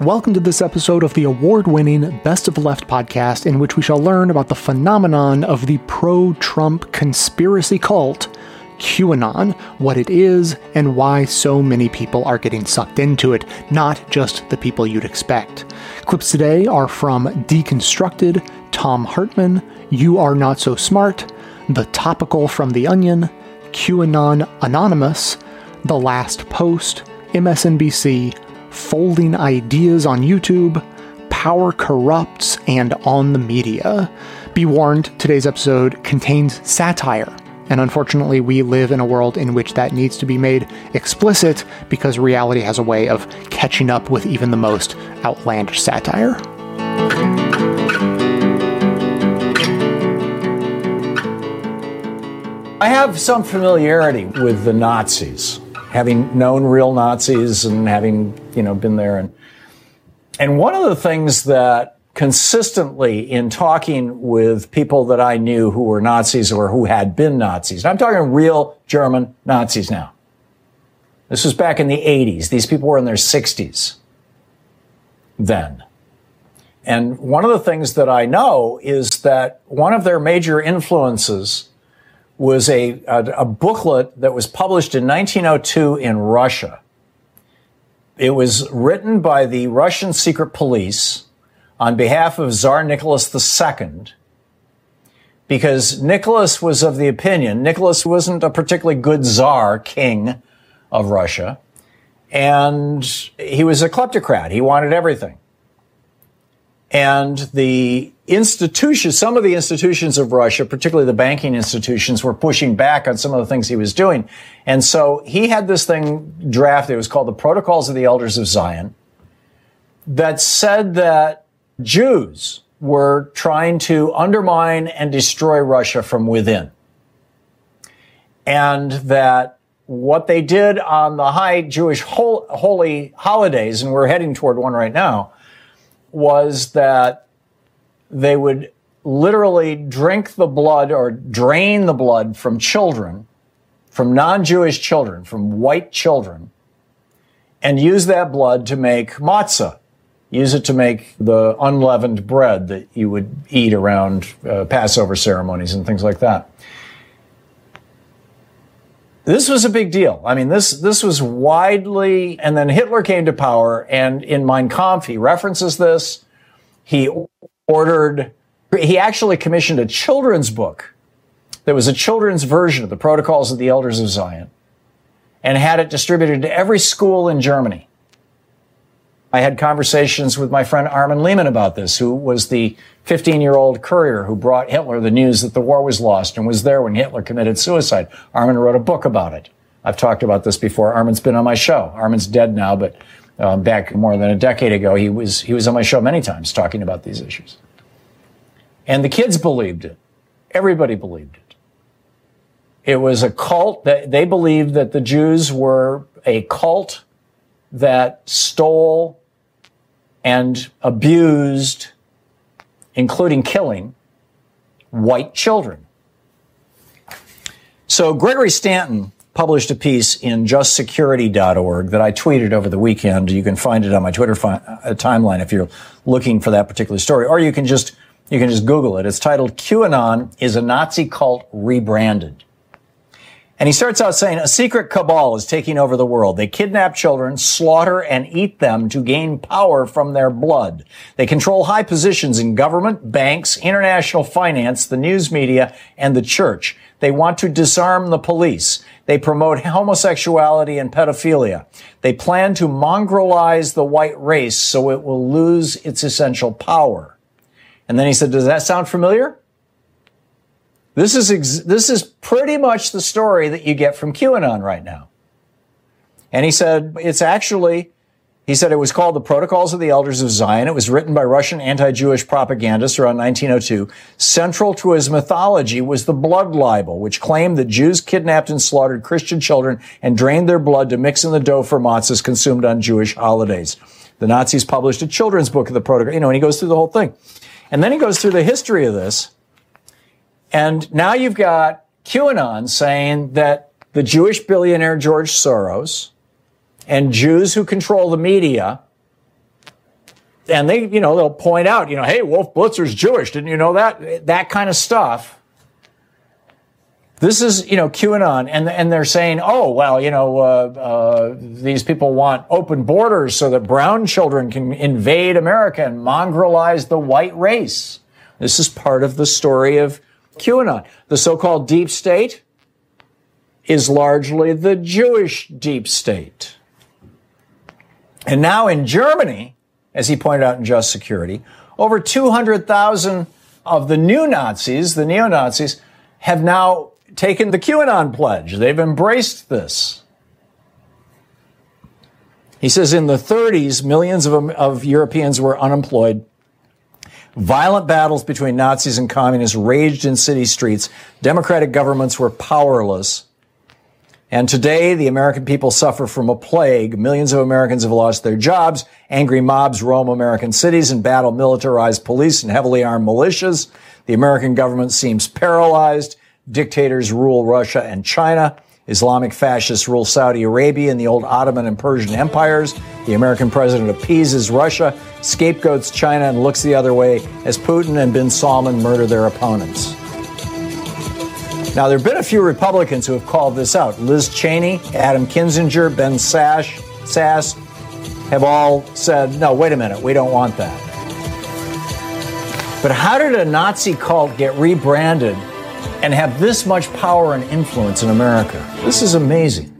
Welcome to this episode of the award winning Best of Left podcast, in which we shall learn about the phenomenon of the pro Trump conspiracy cult, QAnon, what it is, and why so many people are getting sucked into it, not just the people you'd expect. Clips today are from Deconstructed, Thom Hartmann, You Are Not So Smart, The Topical from The Onion, QAnon Anonymous, The Last Post, MSNBC, Folding Ideas on YouTube, Power Corrupts, and On the Media. Be warned, today's episode contains satire. And unfortunately, we live in a world in which that needs to be made explicit because reality has a way of catching up with even the most outlandish satire. I have some familiarity with the Nazis, having known real Nazis and having, you know, been there. And, and one of the things that consistently in talking with people that I knew who were Nazis or who had been Nazis, I'm talking real German Nazis now. This was back in the 80s. These people were in their 60s then. And one of the things that I know is that one of their major influences was a, a, a, booklet that was published in 1902 in Russia. It was written by the Russian secret police on behalf of Tsar Nicholas II because Nicholas was of the opinion, Nicholas wasn't a particularly good Tsar, king of Russia, and he was a kleptocrat. He wanted everything. And the institutions, some of the institutions of Russia, particularly the banking institutions, were pushing back on some of the things he was doing. And so he had this thing drafted. It was called the Protocols of the Elders of Zion that said that Jews were trying to undermine and destroy Russia from within. And that what they did on the high Jewish holy holidays, and we're heading toward one right now, was that they would literally drink the blood or drain the blood from children, from non-Jewish children, from white children, and use that blood to make matzah. Use it to make the unleavened bread that you would eat around uh, Passover ceremonies and things like that. This was a big deal. I mean, this, this was widely, and then Hitler came to power, and in Mein Kampf, he references this. He ordered, he actually commissioned a children's book that was a children's version of the Protocols of the Elders of Zion and had it distributed to every school in Germany. I had conversations with my friend Armin Lehmann about this, who was the 15 year old courier who brought Hitler the news that the war was lost and was there when Hitler committed suicide. Armin wrote a book about it. I've talked about this before. Armin's been on my show. Armin's dead now, but um, back more than a decade ago, he was, he was on my show many times talking about these issues. And the kids believed it. Everybody believed it. It was a cult that they believed that the Jews were a cult that stole and abused, including killing, white children. So Gregory Stanton published a piece in justsecurity.org that I tweeted over the weekend. You can find it on my Twitter fi- uh, timeline if you're looking for that particular story, or you can just you can just Google it. It's titled "QAnon is a Nazi cult rebranded." And he starts out saying a secret cabal is taking over the world. They kidnap children, slaughter and eat them to gain power from their blood. They control high positions in government, banks, international finance, the news media, and the church. They want to disarm the police. They promote homosexuality and pedophilia. They plan to mongrelize the white race so it will lose its essential power. And then he said, does that sound familiar? This is, ex- this is pretty much the story that you get from QAnon right now. And he said, it's actually, he said it was called the Protocols of the Elders of Zion. It was written by Russian anti-Jewish propagandists around 1902. Central to his mythology was the blood libel, which claimed that Jews kidnapped and slaughtered Christian children and drained their blood to mix in the dough for matzahs consumed on Jewish holidays. The Nazis published a children's book of the protocol, you know, and he goes through the whole thing. And then he goes through the history of this. And now you've got QAnon saying that the Jewish billionaire George Soros and Jews who control the media and they, you know, they'll point out, you know, hey, Wolf Blitzer's Jewish. Didn't you know that? That kind of stuff. This is, you know, QAnon, and and they're saying, oh, well, you know, uh, uh, these people want open borders so that brown children can invade America and mongrelize the white race. This is part of the story of QAnon. The so-called deep state is largely the Jewish deep state. And now in Germany, as he pointed out in Just Security, over 200,000 of the new Nazis, the neo Nazis, have now taken the QAnon pledge. They've embraced this. He says in the 30s, millions of, of Europeans were unemployed. Violent battles between Nazis and communists raged in city streets. Democratic governments were powerless. And today, the American people suffer from a plague. Millions of Americans have lost their jobs. Angry mobs roam American cities and battle militarized police and heavily armed militias. The American government seems paralyzed. Dictators rule Russia and China. Islamic fascists rule Saudi Arabia and the old Ottoman and Persian empires. The American president appeases Russia, scapegoats China, and looks the other way as Putin and bin Salman murder their opponents. Now, there have been a few Republicans who have called this out. Liz Cheney, Adam Kinzinger, Ben Sash, Sasse have all said, no, wait a minute, we don't want that. But how did a Nazi cult get rebranded and have this much power and influence in America? This is amazing.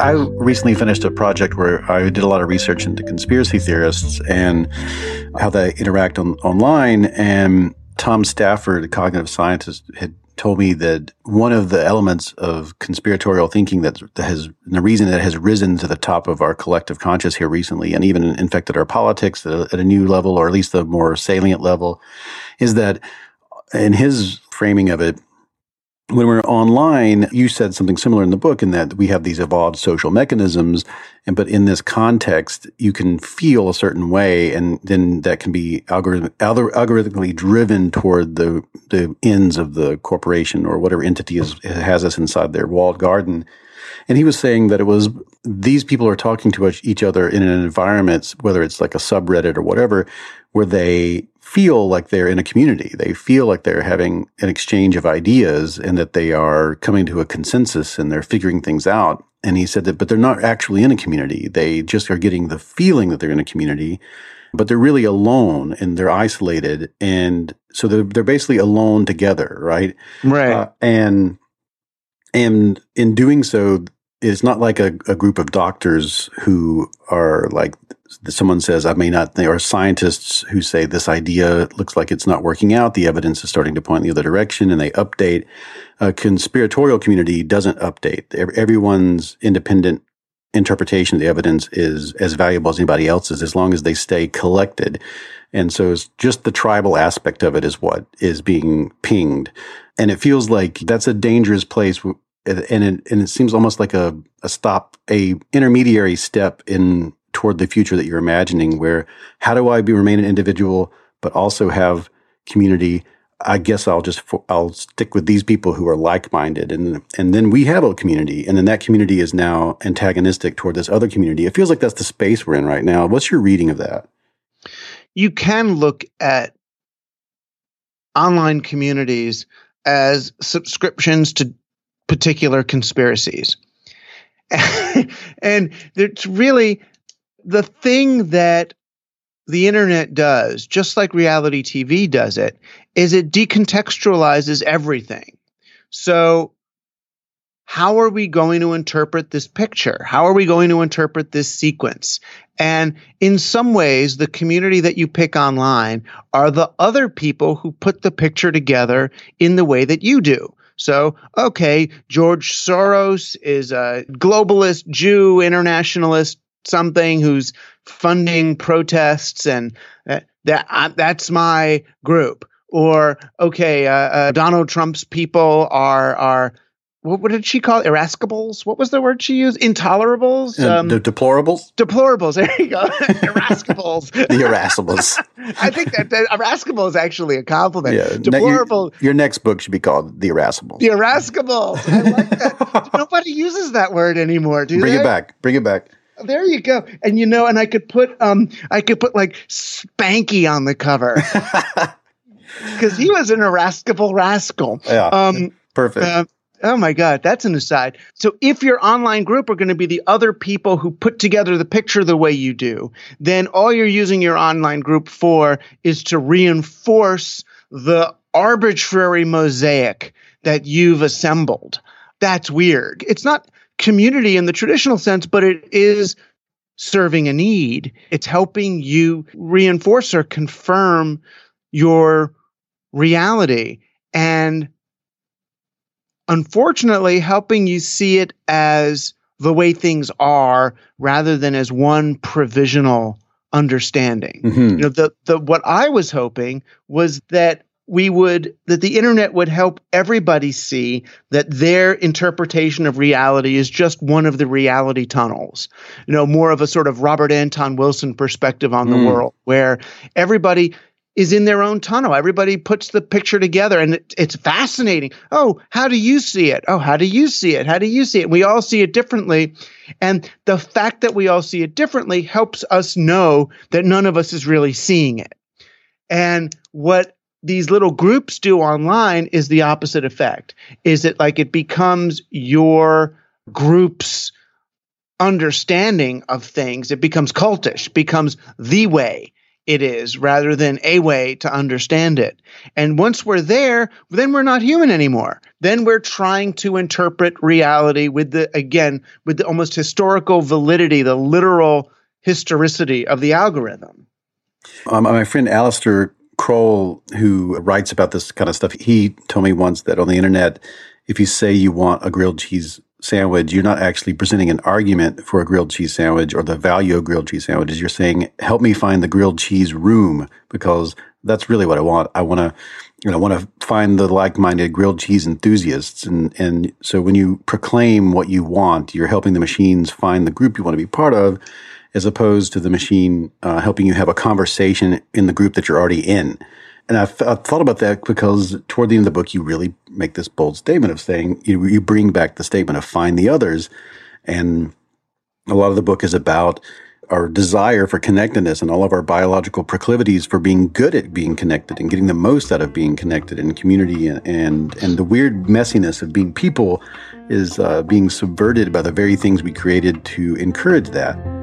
I recently finished a project where I did a lot of research into conspiracy theorists and how they interact on, online. And Tom Stafford, a cognitive scientist, had told me that one of the elements of conspiratorial thinking that, has the reason that has risen to the top of our collective conscious here recently and even infected our politics at a, at a new level or at least the more salient level is that in his framing of it when we're online, you said something similar in the book in that we have these evolved social mechanisms, and but in this context, you can feel a certain way, and then that can be algorithm, algorithmically driven toward the the ends of the corporation or whatever entity is, has us inside their walled garden. And he was saying that it was these people are talking to each other in an environment, whether it's like a subreddit or whatever, where they feel like they're in a community. They feel like they're having an exchange of ideas and that they are coming to a consensus and they're figuring things out. And he said that, but they're not actually in a community. They just are getting the feeling that they're in a community, but they're really alone and they're isolated. And so they're, they're basically alone together, right? Right. Uh, and, and in doing so, it's not like a, a group of doctors who are like someone says I may not. they are scientists who say this idea looks like it's not working out. The evidence is starting to point in the other direction, and they update. A conspiratorial community doesn't update. Everyone's independent interpretation of the evidence is as valuable as anybody else's, as long as they stay collected. And so it's just the tribal aspect of it is what is being pinged. And it feels like that's a dangerous place and it, and it seems almost like a, a stop, a intermediary step in toward the future that you're imagining, where how do I be remain an individual, but also have community? I guess I'll just I'll stick with these people who are like-minded, and and then we have a community, and then that community is now antagonistic toward this other community. It feels like that's the space we're in right now. What's your reading of that? You can look at online communities as subscriptions to particular conspiracies. and it's really the thing that the internet does, just like reality TV does it, is it decontextualizes everything. So, how are we going to interpret this picture? How are we going to interpret this sequence? And in some ways, the community that you pick online are the other people who put the picture together in the way that you do. So, okay, George Soros is a globalist Jew internationalist something who's funding protests and uh, that uh, that's my group. Or okay uh, uh, Donald Trump's people are are what, what, did she call it? irascibles? What was the word she used? Intolerables? Um, the deplorables? Deplorables. There you go. irascibles. the irascibles. I think that, that irascible is actually a compliment. Yeah, Deplorable. Your, your, next book should be called The Irascibles. The Irascibles. I like that. Nobody uses that word anymore, do Bring they? it back. Bring it back. There you go. And you know, and I could put um I could put like Spanky on the cover. Because he was an irascible rascal. Yeah. Um Perfect. uh, oh my God, that's an aside. So if your online group are going to be the other people who put together the picture the way you do, then all you're using your online group for is to reinforce the arbitrary mosaic that you've assembled. That's weird. It's not community in the traditional sense, but it is serving a need. It's helping you reinforce or confirm your reality. And unfortunately helping you see it as the way things are rather than as one provisional understanding. Mm-hmm. You know, the the what I was hoping was that we would that the internet would help everybody see that their interpretation of reality is just one of the reality tunnels. You know, more of a sort of Robert Anton Wilson perspective on the Mm. world where everybody is in their own tunnel. Everybody puts the picture together and it, it's fascinating. Oh, how do you see it? Oh, how do you see it? How do you see it? We all see it differently. And the fact that we all see it differently helps us know that none of us is really seeing it. And what these little groups do online is the opposite effect. Is it like it becomes your group's understanding of things? It becomes cultish, becomes the way it is rather than a way to understand it. And once we're there, then we're not human anymore. Then we're trying to interpret reality with the, again, with the almost historical validity, the literal historicity of the algorithm. Um, my friend Alistair Croll, who writes about this kind of stuff, he told me once that on the internet, if you say you want a grilled cheese sandwich, you're not actually presenting an argument for a grilled cheese sandwich or the value of grilled cheese sandwiches. You're saying, help me find the grilled cheese room because that's really what I want. I want to, you know, I want to find the like-minded grilled cheese enthusiasts. And, and so when you proclaim what you want, you're helping the machines find the group you want to be part of as opposed to the machine uh, helping you have a conversation in the group that you're already in. And I, th- I thought about that because toward the end of the book, you really make this bold statement of saying you, you bring back the statement of find the others. And a lot of the book is about our desire for connectedness and all of our biological proclivities for being good at being connected and getting the most out of being connected in community and and, and the weird messiness of being people is uh, being subverted by the very things we created to encourage that.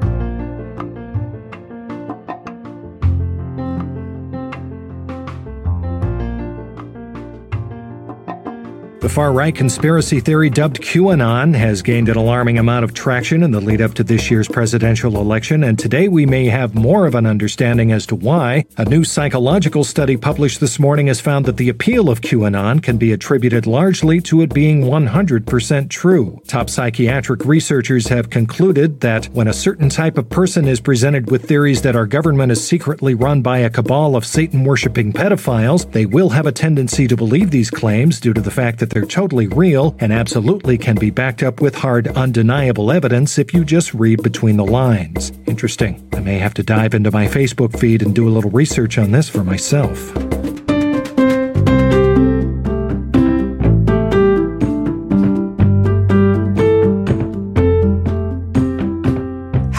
The far right conspiracy theory dubbed QAnon has gained an alarming amount of traction in the lead up to this year's presidential election, and today we may have more of an understanding as to why. A new psychological study published this morning has found that the appeal of QAnon can be attributed largely to it being 100% true. Top psychiatric researchers have concluded that when a certain type of person is presented with theories that our government is secretly run by a cabal of Satan worshipping pedophiles, they will have a tendency to believe these claims due to the fact that they're totally real and absolutely can be backed up with hard, undeniable evidence if you just read between the lines. Interesting. I may have to dive into my Facebook feed and do a little research on this for myself.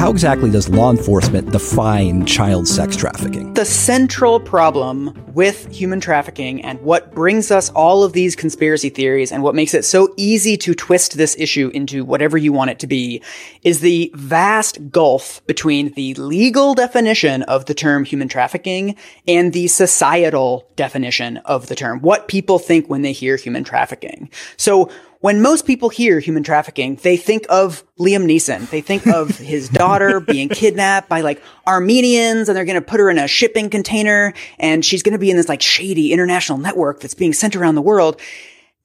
How exactly does law enforcement define child sex trafficking? The central problem with human trafficking and what brings us all of these conspiracy theories and what makes it so easy to twist this issue into whatever you want it to be is the vast gulf between the legal definition of the term human trafficking and the societal definition of the term. What people think when they hear human trafficking. So when most people hear human trafficking, they think of Liam Neeson. They think of his daughter being kidnapped by like Armenians and they're going to put her in a shipping container and she's going to be in this like shady international network that's being sent around the world.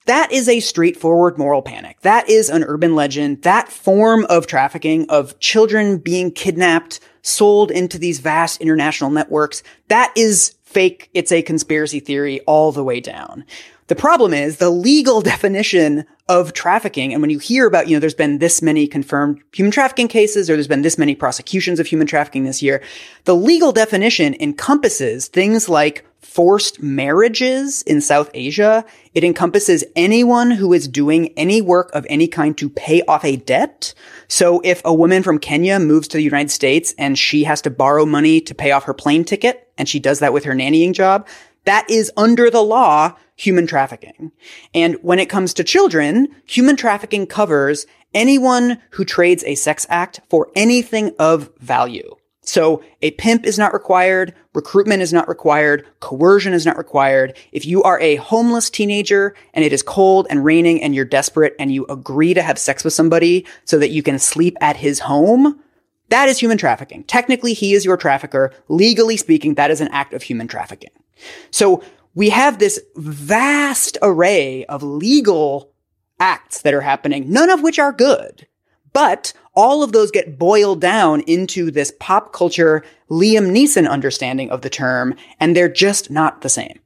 That is a straightforward moral panic. That is an urban legend. That form of trafficking of children being kidnapped, sold into these vast international networks, that is fake. It's a conspiracy theory all the way down. The problem is the legal definition of trafficking. And when you hear about, you know, there's been this many confirmed human trafficking cases or there's been this many prosecutions of human trafficking this year, the legal definition encompasses things like forced marriages in South Asia. It encompasses anyone who is doing any work of any kind to pay off a debt. So if a woman from Kenya moves to the United States and she has to borrow money to pay off her plane ticket, and she does that with her nannying job, that is under the law human trafficking. And when it comes to children, human trafficking covers anyone who trades a sex act for anything of value. So a pimp is not required. Recruitment is not required. Coercion is not required. If you are a homeless teenager and it is cold and raining and you're desperate and you agree to have sex with somebody so that you can sleep at his home, that is human trafficking. Technically, he is your trafficker. Legally speaking, that is an act of human trafficking. So we have this vast array of legal acts that are happening, none of which are good. But all of those get boiled down into this pop culture Liam Neeson understanding of the term, and they're just not the same.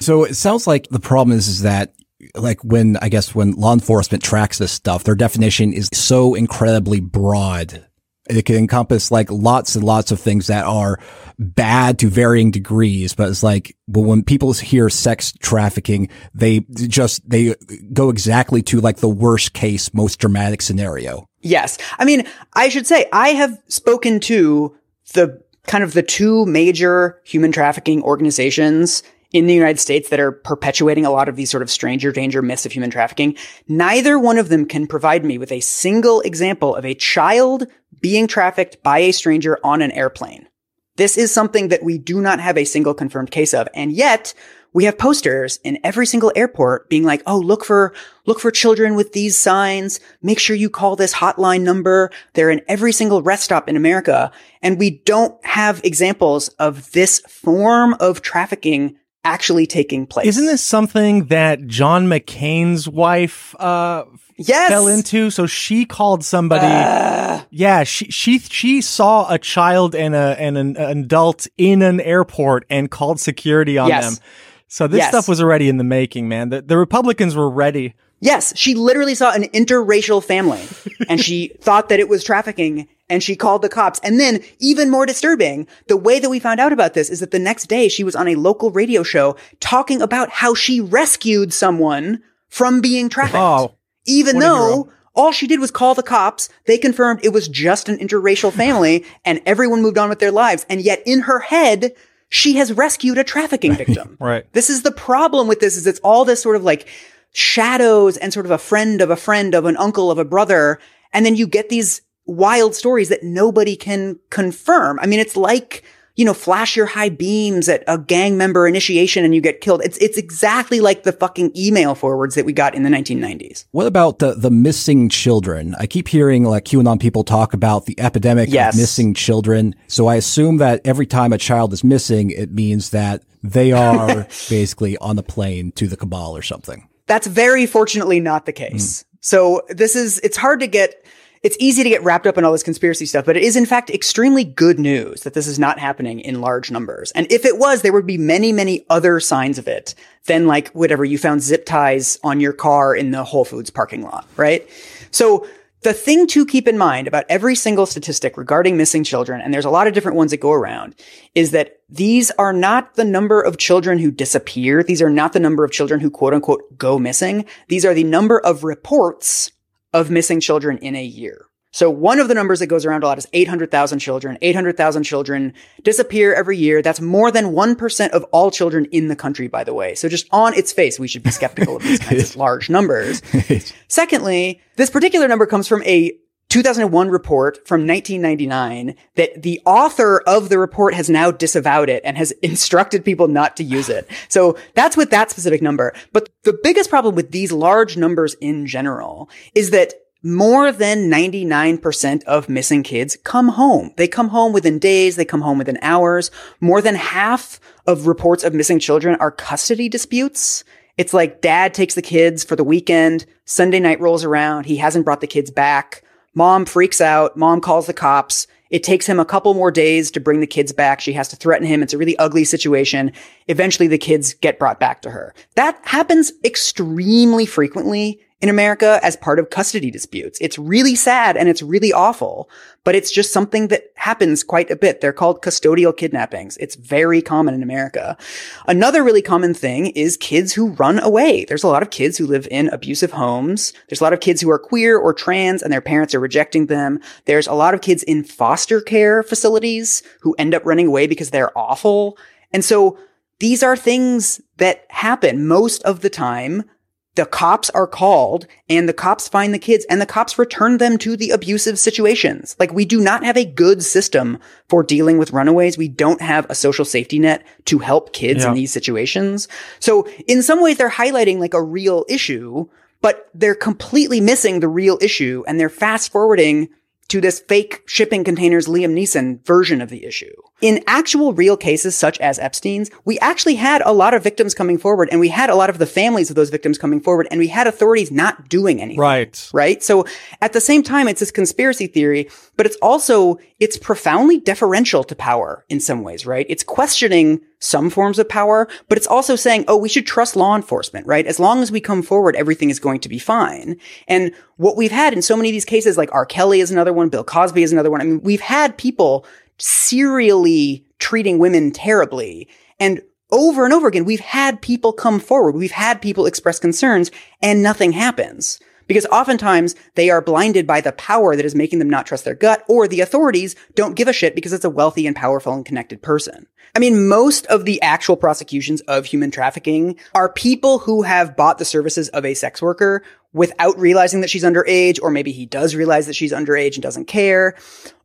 So it sounds like the problem is, is that like when I guess when law enforcement tracks this stuff, their definition is so incredibly broad. It can encompass like lots and lots of things that are bad to varying degrees, but it's like, but when people hear sex trafficking, they just, they go exactly to like the worst case, most dramatic scenario. Yes. I mean, I should say I have spoken to the kind of the two major human trafficking organizations in the United States that are perpetuating a lot of these sort of stranger danger myths of human trafficking. Neither one of them can provide me with a single example of a child being trafficked by a stranger on an airplane. This is something that we do not have a single confirmed case of. And yet we have posters in every single airport being like, Oh, look for, look for children with these signs. Make sure you call this hotline number. They're in every single rest stop in America. And we don't have examples of this form of trafficking actually taking place. Isn't this something that John McCain's wife, uh, yes. fell into? So she called somebody. Uh, yeah, she she she saw a child and a and an, an adult in an airport and called security on Yes. them. So this Yes. stuff was already in the making, man. The, the Republicans were ready. Yes, she literally saw an interracial family and she thought that it was trafficking and she called the cops. And then even more disturbing, the way that we found out about this is that the next day she was on a local radio show talking about how she rescued someone from being trafficked. Oh, even though all she did was call the cops. They confirmed it was just an interracial family and everyone moved on with their lives. And yet in her head, she has rescued a trafficking victim. Right. This is the problem with this is it's all this sort of like shadows and sort of a friend of a friend of an uncle of a brother. And then you get these wild stories that nobody can confirm. I mean, it's like, you know, flash your high beams at a gang member initiation and you get killed. It's, it's exactly like the fucking email forwards that we got in the 1990s. What about the, the missing children? I keep hearing like QAnon people talk about the epidemic Yes. of missing children. So I assume that every time a child is missing, it means that they are basically on the plane to the cabal or something. That's very fortunately not the case. Hmm. So this is, it's hard to get, it's easy to get wrapped up in all this conspiracy stuff, but it is in fact extremely good news that this is not happening in large numbers. And if it was, there would be many, many other signs of it than like whatever you found zip ties on your car in the Whole Foods parking lot, right? So the thing to keep in mind about every single statistic regarding missing children, and there's a lot of different ones that go around, is that these are not the number of children who disappear. These are not the number of children who quote unquote go missing. These are the number of reports of missing children in a year. So one of the numbers that goes around a lot is 800,000 children. 800,000 children disappear every year. That's more than 1% of all children in the country, by the way. So just on its face, we should be skeptical of these kinds of large numbers. Secondly, this particular number comes from a 2001 report from 1999 that the author of the report has now disavowed it and has instructed people not to use it. So that's with that specific number. But the biggest problem with these large numbers in general is that more than 99% of missing kids come home. They come home within days. They come home within hours. More than half of reports of missing children are custody disputes. It's like dad takes the kids for the weekend. Sunday night rolls around. He hasn't brought the kids back. Mom freaks out. Mom calls the cops. It takes him a couple more days to bring the kids back. She has to threaten him. It's a really ugly situation. Eventually the kids get brought back to her. That happens extremely frequently in America as part of custody disputes. It's really sad and it's really awful, but it's just something that happens quite a bit. They're called custodial kidnappings. It's very common in America. Another really common thing is kids who run away. There's a lot of kids who live in abusive homes. There's a lot of kids who are queer or trans and their parents are rejecting them. There's a lot of kids in foster care facilities who end up running away because they're awful. And so these are things that happen most of the time the cops are called and the cops find the kids and the cops return them to the abusive situations. Like we do not have a good system for dealing with runaways. We don't have a social safety net to help kids yeah. in these situations. So in some ways they're highlighting like a real issue, but they're completely missing the real issue and they're fast forwarding to this fake shipping containers Liam Neeson version of the issue. In actual real cases such as Epstein's, we actually had a lot of victims coming forward and we had a lot of the families of those victims coming forward and we had authorities not doing anything. Right. Right. So at the same time, it's this conspiracy theory, but it's also, it's profoundly deferential to power in some ways, right? It's questioning some forms of power, but it's also saying, oh, we should trust law enforcement, right? As long as we come forward, everything is going to be fine. And what we've had in so many of these cases, like R. Kelly is another one, Bill Cosby is another one. I mean, we've had people serially treating women terribly. And over and over again, we've had people come forward. We've had people express concerns and nothing happens. Because oftentimes they are blinded by the power that is making them not trust their gut, or the authorities don't give a shit because it's a wealthy and powerful and connected person. I mean, most of the actual prosecutions of human trafficking are people who have bought the services of a sex worker without realizing that she's underage, or maybe he does realize that she's underage and doesn't care.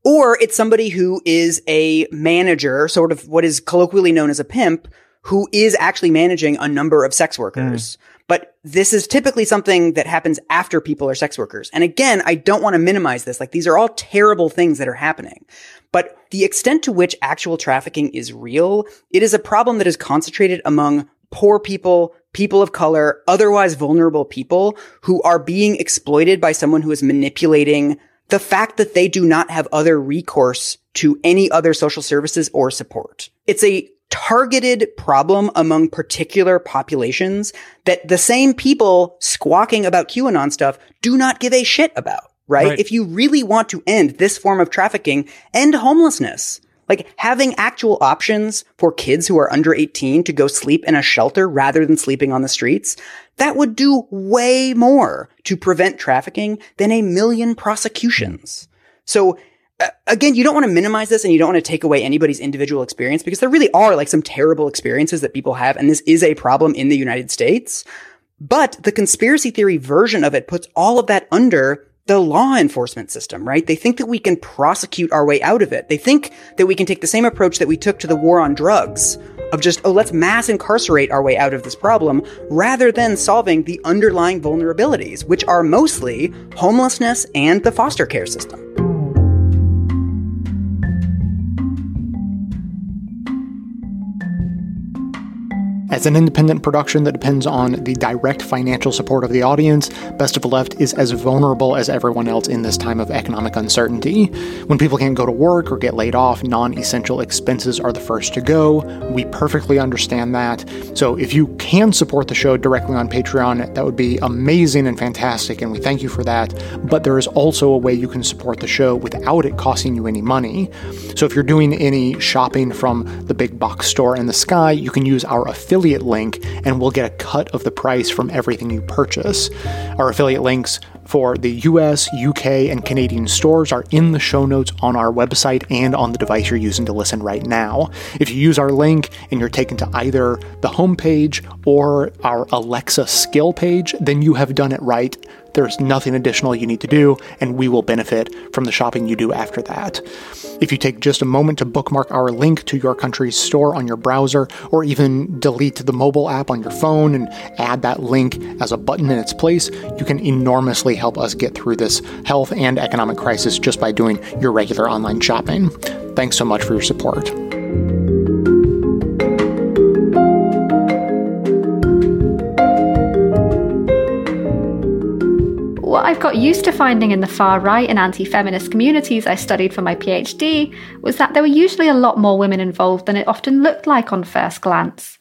Or it's somebody who is a manager, sort of what is colloquially known as a pimp, who is actually managing a number of sex workers. Mm. But this is typically something that happens after people are sex workers. And again, I don't want to minimize this. Like these are all terrible things that are happening. But the extent to which actual trafficking is real, it is a problem that is concentrated among poor people, people of color, otherwise vulnerable people who are being exploited by someone who is manipulating the fact that they do not have other recourse to any other social services or support. It's a targeted problem among particular populations that the same people squawking about QAnon stuff do not give a shit about, right? right? If you really want to end this form of trafficking, end homelessness. Like having actual options for kids who are under 18 to go sleep in a shelter rather than sleeping on the streets, that would do way more to prevent trafficking than a million prosecutions. So again, you don't want to minimize this and you don't want to take away anybody's individual experience because there really are like some terrible experiences that people have. And this is a problem in the United States. But the conspiracy theory version of it puts all of that under the law enforcement system, right? They think that we can prosecute our way out of it. They think that we can take the same approach that we took to the war on drugs of just, oh, let's mass incarcerate our way out of this problem rather than solving the underlying vulnerabilities, which are mostly homelessness and the foster care system. As an independent production that depends on the direct financial support of the audience, Best of the Left is as vulnerable as everyone else in this time of economic uncertainty. When people can't go to work or get laid off, non essential expenses are the first to go. We perfectly understand that. So if you can support the show directly on Patreon, that would be amazing and fantastic, and we thank you for that. But there is also a way you can support the show without it costing you any money. So if you're doing any shopping from the big box store in the sky, you can use our affiliate affiliate link and we'll get a cut of the price from everything you purchase. Our affiliate links for the US, UK, and Canadian stores are in the show notes on our website and on the device you're using to listen right now. If you use our link and you're taken to either the homepage or our Alexa skill page, then you have done it right. There's nothing additional you need to do, and we will benefit from the shopping you do after that. If you take just a moment to bookmark our link to your country's store on your browser, or even delete the mobile app on your phone and add that link as a button in its place, you can enormously help us get through this health and economic crisis just by doing your regular online shopping. Thanks so much for your support. I've got used to finding in the far right and anti feminist communities I studied for my PhD was that there were usually a lot more women involved than it often looked like on first glance.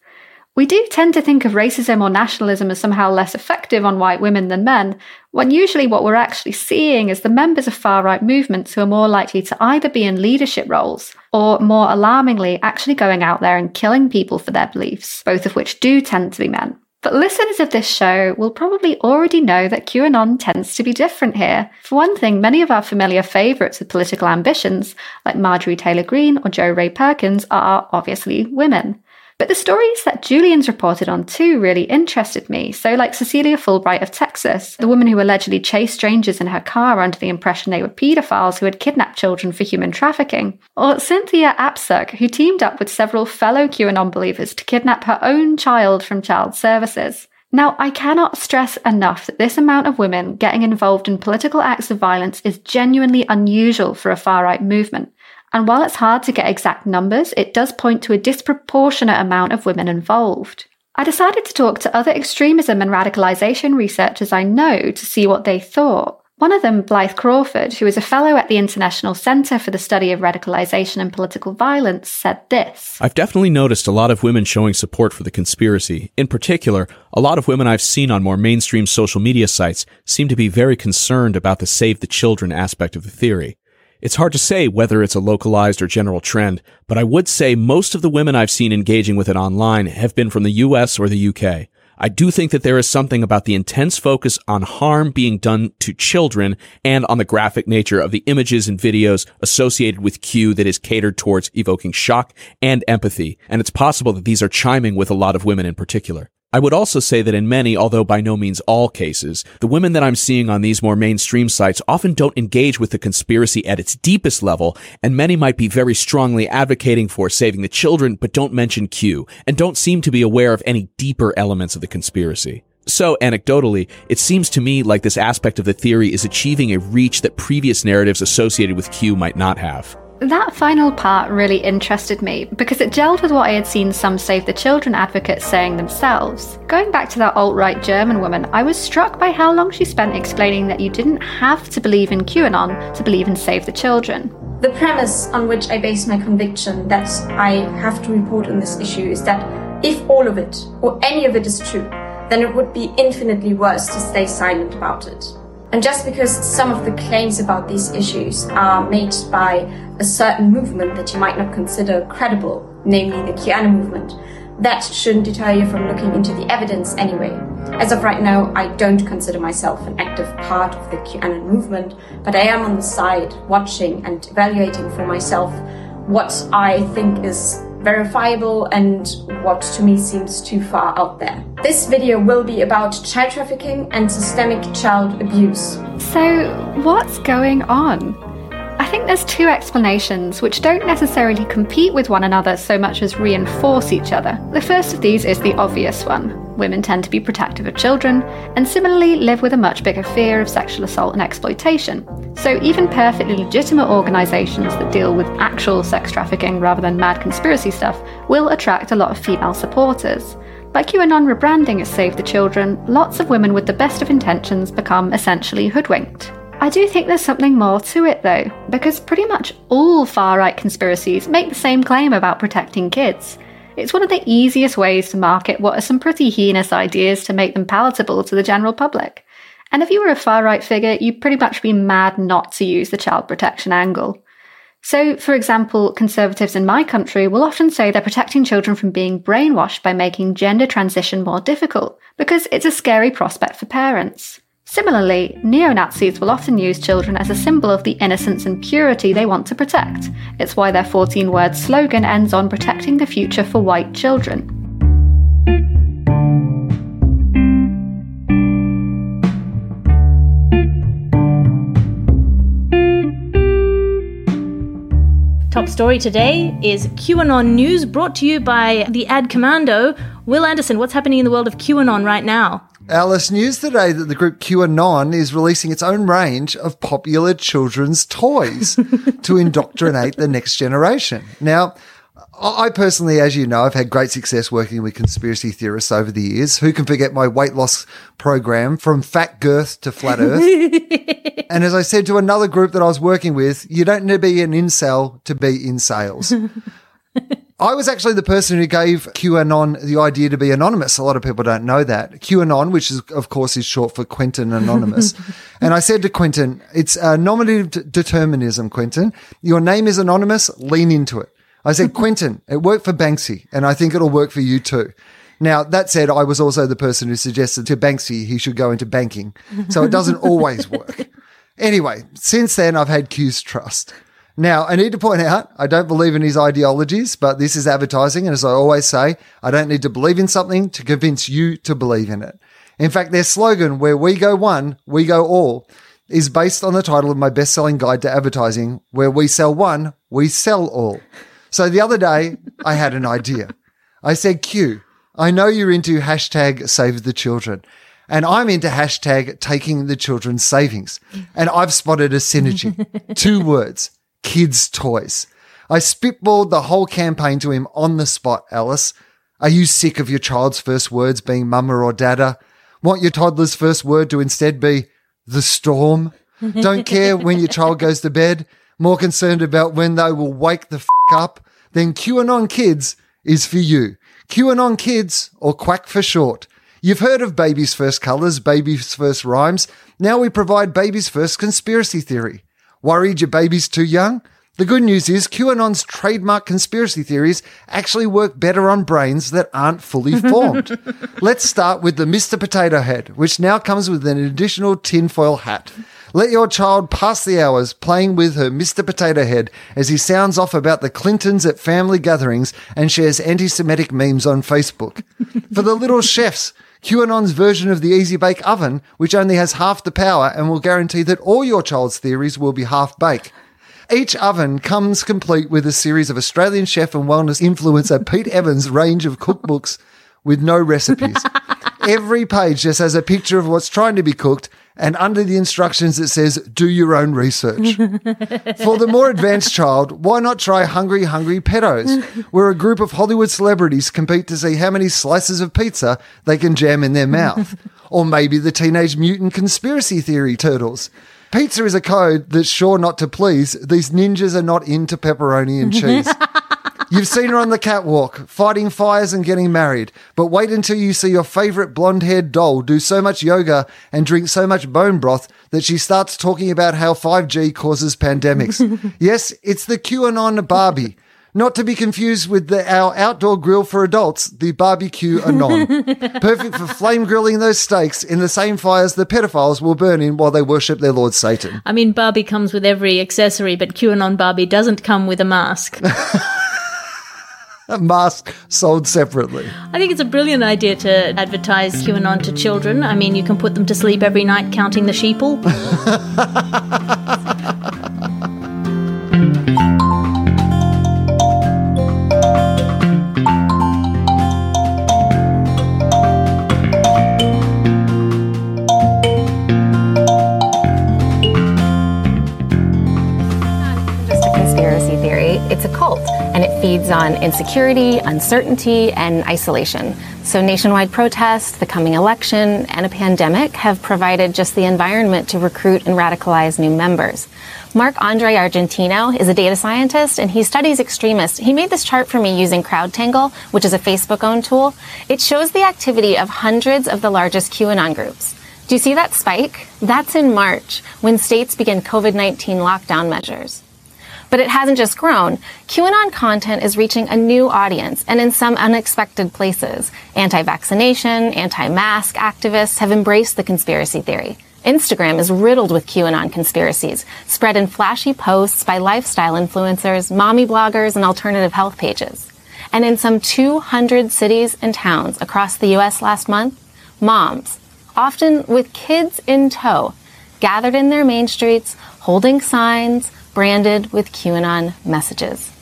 We do tend to think of racism or nationalism as somehow less effective on white women than men, when usually what we're actually seeing is the members of far right movements who are more likely to either be in leadership roles or, more alarmingly, actually going out there and killing people for their beliefs, both of which do tend to be men. But listeners of this show will probably already know that QAnon tends to be different here. For one thing, many of our familiar favourites with political ambitions, like Marjorie Taylor Greene or Jo Rae Perkins, are obviously women. But the stories that Julian's reported on too really interested me. So, like Cecilia Fulbright of Texas, the woman who allegedly chased strangers in her car under the impression they were paedophiles who had kidnapped children for human trafficking, or Cynthia Abcug, who teamed up with several fellow QAnon believers to kidnap her own child from child services. Now, I cannot stress enough that this amount of women getting involved in political acts of violence is genuinely unusual for a far right movement. And while it's hard to get exact numbers, it does point to a disproportionate amount of women involved. I decided to talk to other extremism and radicalisation researchers I know to see what they thought. One of them, Blyth Crawford, who is a fellow at the International Center for the Study of Radicalisation and Political Violence, said this I've definitely noticed a lot of women showing support for the conspiracy. In particular, a lot of women I've seen on more mainstream social media sites seem to be very concerned about the save the children aspect of the theory. It's hard to say whether it's a localized or general trend, but I would say most of the women I've seen engaging with it online have been from the US or the UK. I do think that there is something about the intense focus on harm being done to children and on the graphic nature of the images and videos associated with Q that is catered towards evoking shock and empathy. And it's possible that these are chiming with a lot of women in particular. I would also say that in many, although by no means all cases, the women that I'm seeing on these more mainstream sites often don't engage with the conspiracy at its deepest level, and many might be very strongly advocating for saving the children, but don't mention Q, and don't seem to be aware of any deeper elements of the conspiracy. So, anecdotally, it seems to me like this aspect of the theory is achieving a reach that previous narratives associated with Q might not have. That final part really interested me because it gelled with what I had seen some Save the Children advocates saying themselves. Going back to that alt right German woman, I was struck by how long she spent explaining that you didn't have to believe in QAnon to believe in Save the Children. The premise on which I base my conviction that I have to report on this issue is that if all of it, or any of it, is true, then it would be infinitely worse to stay silent about it. And just because some of the claims about these issues are made by a certain movement that you might not consider credible, namely the QAnon movement, that shouldn't deter you from looking into the evidence anyway. As of right now, I don't consider myself an active part of the QAnon movement, but I am on the side watching and evaluating for myself what I think is verifiable and what to me seems too far out there. This video will be about child trafficking and systemic child abuse. So, what's going on? I think there's two explanations which don't necessarily compete with one another so much as reinforce each other. The first of these is the obvious one. Women tend to be protective of children, and similarly live with a much bigger fear of sexual assault and exploitation. So, even perfectly legitimate organisations that deal with actual sex trafficking rather than mad conspiracy stuff will attract a lot of female supporters. By QAnon rebranding as Save the Children, lots of women with the best of intentions become essentially hoodwinked. I do think there's something more to it though, because pretty much all far right conspiracies make the same claim about protecting kids. It's one of the easiest ways to market what are some pretty heinous ideas to make them palatable to the general public. And if you were a far right figure, you'd pretty much be mad not to use the child protection angle. So, for example, conservatives in my country will often say they're protecting children from being brainwashed by making gender transition more difficult, because it's a scary prospect for parents. Similarly, neo Nazis will often use children as a symbol of the innocence and purity they want to protect. It's why their 14 word slogan ends on protecting the future for white children. Story today is QAnon news brought to you by the Ad Commando. Wil Anderson, what's happening in the world of QAnon right now? Alice, news today that the group QAnon is releasing its own range of popular children's toys to indoctrinate the next generation. Now, I personally, as you know, I've had great success working with conspiracy theorists over the years. Who can forget my weight loss program from fat girth to flat earth? and as I said to another group that I was working with, you don't need to be an incel to be in sales. I was actually the person who gave QAnon the idea to be anonymous. A lot of people don't know that. QAnon, which is, of course, is short for Quentin Anonymous. and I said to Quentin, it's a nominative determinism, Quentin. Your name is anonymous. Lean into it. I said, Quentin, it worked for Banksy, and I think it'll work for you too. Now, that said, I was also the person who suggested to Banksy he should go into banking. So it doesn't always work. Anyway, since then, I've had Q's trust. Now, I need to point out, I don't believe in his ideologies, but this is advertising. And as I always say, I don't need to believe in something to convince you to believe in it. In fact, their slogan, where we go one, we go all, is based on the title of my best selling guide to advertising, where we sell one, we sell all. So the other day, I had an idea. I said, Q, I know you're into hashtag save the children. And I'm into hashtag taking the children's savings. And I've spotted a synergy. Two words kids' toys. I spitballed the whole campaign to him on the spot, Alice. Are you sick of your child's first words being mama or dada? Want your toddler's first word to instead be the storm? Don't care when your child goes to bed? More concerned about when they will wake the f up? Then QAnon Kids is for you. QAnon Kids, or Quack for short. You've heard of Baby's First Colors, Baby's First Rhymes. Now we provide Baby's First Conspiracy Theory. Worried your baby's too young? The good news is QAnon's trademark conspiracy theories actually work better on brains that aren't fully formed. Let's start with the Mr. Potato Head, which now comes with an additional tinfoil hat. Let your child pass the hours playing with her Mr. Potato Head as he sounds off about the Clintons at family gatherings and shares anti Semitic memes on Facebook. For the little chefs, QAnon's version of the Easy Bake Oven, which only has half the power and will guarantee that all your child's theories will be half baked. Each oven comes complete with a series of Australian chef and wellness influencer Pete Evans' range of cookbooks with no recipes. Every page just has a picture of what's trying to be cooked, and under the instructions it says, do your own research. For the more advanced child, why not try Hungry Hungry Pedos, where a group of Hollywood celebrities compete to see how many slices of pizza they can jam in their mouth? or maybe the Teenage Mutant Conspiracy Theory Turtles. Pizza is a code that's sure not to please. These ninjas are not into pepperoni and cheese. You've seen her on the catwalk, fighting fires and getting married. But wait until you see your favorite blonde haired doll do so much yoga and drink so much bone broth that she starts talking about how 5G causes pandemics. yes, it's the QAnon Barbie. Not to be confused with the, our outdoor grill for adults, the barbecue anon. Perfect for flame grilling those steaks in the same fires the pedophiles will burn in while they worship their lord Satan. I mean, Barbie comes with every accessory, but QAnon Barbie doesn't come with a mask. A mask sold separately. I think it's a brilliant idea to advertise QAnon to children. I mean, you can put them to sleep every night counting the sheeple. on insecurity, uncertainty, and isolation. So, nationwide protests, the coming election, and a pandemic have provided just the environment to recruit and radicalize new members. Marc-André Argentino is a data scientist and he studies extremists. He made this chart for me using CrowdTangle, which is a Facebook owned tool. It shows the activity of hundreds of the largest QAnon groups. Do you see that spike? That's in March, when states begin COVID 19 lockdown measures. But it hasn't just grown. QAnon content is reaching a new audience and in some unexpected places. Anti vaccination, anti mask activists have embraced the conspiracy theory. Instagram is riddled with QAnon conspiracies, spread in flashy posts by lifestyle influencers, mommy bloggers, and alternative health pages. And in some 200 cities and towns across the US last month, moms, often with kids in tow, gathered in their main streets, holding signs branded with QAnon messages.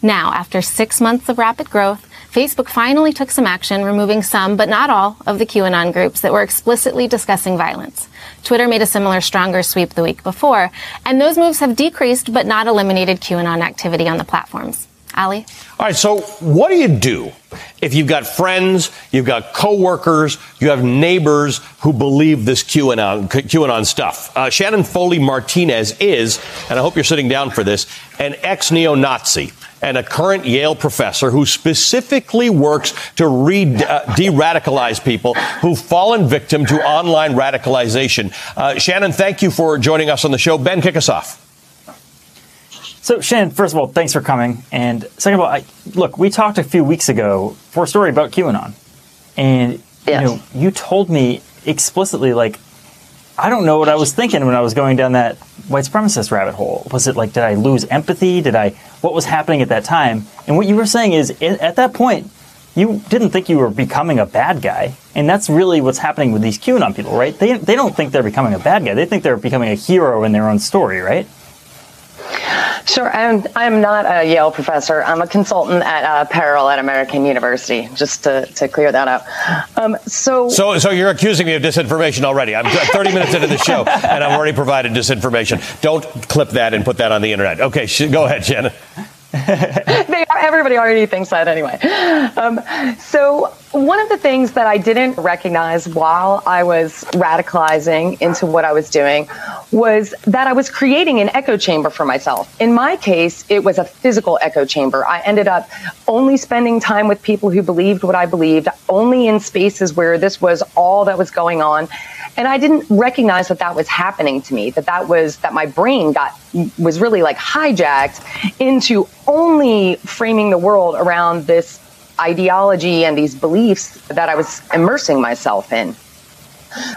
Now, after six months of rapid growth, Facebook finally took some action, removing some, but not all, of the QAnon groups that were explicitly discussing violence. Twitter made a similar stronger sweep the week before, and those moves have decreased but not eliminated QAnon activity on the platforms. Ali? All right, so what do you do if you've got friends, you've got coworkers, you have neighbors who believe this QAnon, QAnon stuff? Uh, Shannon Foley Martinez is, and I hope you're sitting down for this, an ex neo Nazi and a current Yale professor who specifically works to re uh, de radicalize people who've fallen victim to online radicalization. Uh, Shannon, thank you for joining us on the show. Ben, kick us off. So, Shannon, first of all, thanks for coming. And second of all, I, look, we talked a few weeks ago for a story about QAnon. And, yes. you know, you told me explicitly, like, I don't know what I was thinking when I was going down that white supremacist rabbit hole. Was it like, did I lose empathy? Did I, what was happening at that time? And what you were saying is, at that point, you didn't think you were becoming a bad guy. And that's really what's happening with these QAnon people, right? They, they don't think they're becoming a bad guy. They think they're becoming a hero in their own story, right? Sure. I'm, I'm not a Yale professor. I'm a consultant at uh, Peril at American University, just to, to clear that up. Um, so, so, so you're accusing me of disinformation already. I'm 30 minutes into the show, and I've already provided disinformation. Don't clip that and put that on the internet. Okay, sh- go ahead, Shannon. they, everybody already thinks that anyway. Um, so one of the things that I didn't recognize while I was radicalizing into what I was doing was that I was creating an echo chamber for myself. In my case, it was a physical echo chamber. I ended up only spending time with people who believed what I believed, only in spaces where this was all that was going on and I didn't recognize that that was happening to me. That that was that my brain got was really like hijacked into only framing the world around this ideology and these beliefs that I was immersing myself in.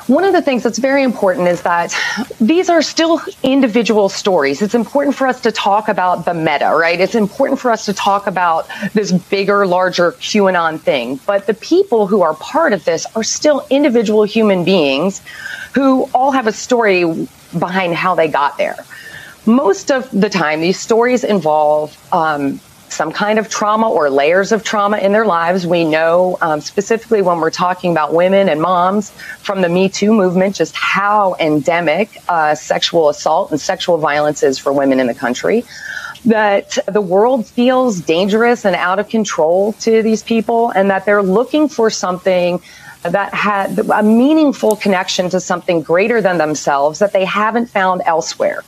One of the things that's very important is that these are still individual stories. It's important for us to talk about the meta, right? It's important for us to talk about this bigger, larger QAnon thing. But the people who are part of this are still individual human beings who all have a story behind how they got there. Most of the time, these stories involve um, some kind of trauma or layers of trauma in their lives. We know um, specifically when we're talking about women and moms from the Me Too movement, just how endemic uh, sexual assault and sexual violence is for women in the country. That the world feels dangerous and out of control to these people, and that they're looking for something that had a meaningful connection to something greater than themselves that they haven't found elsewhere.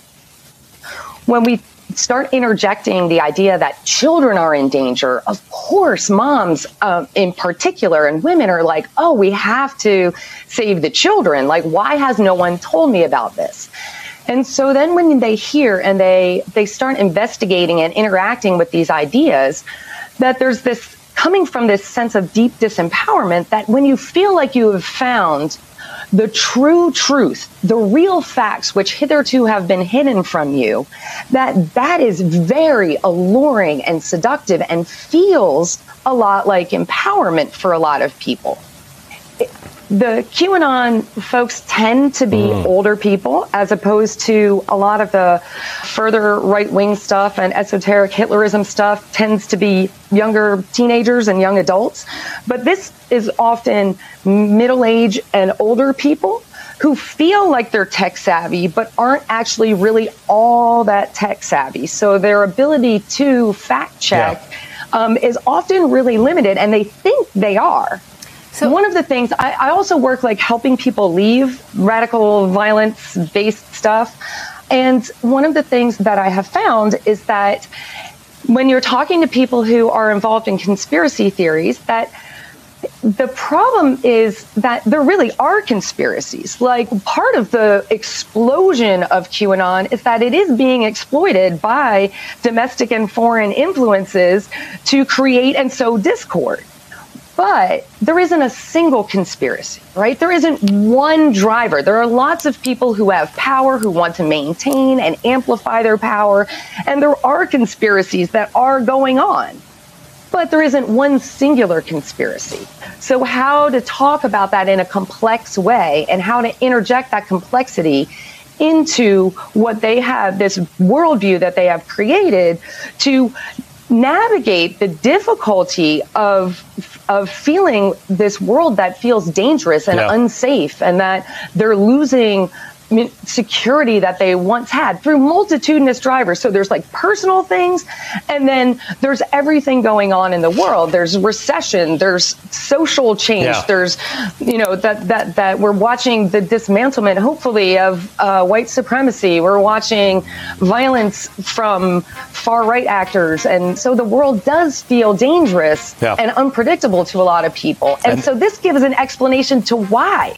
When we start interjecting the idea that children are in danger, of course, moms um, in particular and women are like, oh, we have to save the children. Like, why has no one told me about this? And so then when they hear and they, they start investigating and interacting with these ideas, that there's this coming from this sense of deep disempowerment that when you feel like you have found the true truth, the real facts which hitherto have been hidden from you, that that is very alluring and seductive and feels a lot like empowerment for a lot of people the QAnon folks tend to be mm. older people as opposed to a lot of the further right wing stuff and esoteric Hitlerism stuff tends to be younger teenagers and young adults. But this is often middle age and older people who feel like they're tech savvy but aren't actually really all that tech savvy. So their ability to fact check yeah. um, is often really limited and they think they are. So one of the things I, I also work like helping people leave radical violence based stuff. And one of the things that I have found is that when you're talking to people who are involved in conspiracy theories, that the problem is that there really are conspiracies. Like part of the explosion of QAnon is that it is being exploited by domestic and foreign influences to create and sow discord. But there isn't a single conspiracy, right? There isn't one driver. There are lots of people who have power, who want to maintain and amplify their power. And there are conspiracies that are going on. But there isn't one singular conspiracy. So, how to talk about that in a complex way and how to interject that complexity into what they have, this worldview that they have created to navigate the difficulty of of feeling this world that feels dangerous and yeah. unsafe and that they're losing security that they once had through multitudinous drivers. So there's like personal things, and then there's everything going on in the world. There's recession, there's social change, yeah. there's, you know, that that that we're watching the dismantlement, hopefully, of uh, white supremacy. We're watching violence from far right actors, and so the world does feel dangerous yeah. and unpredictable to a lot of people. And, and so this gives an explanation to why.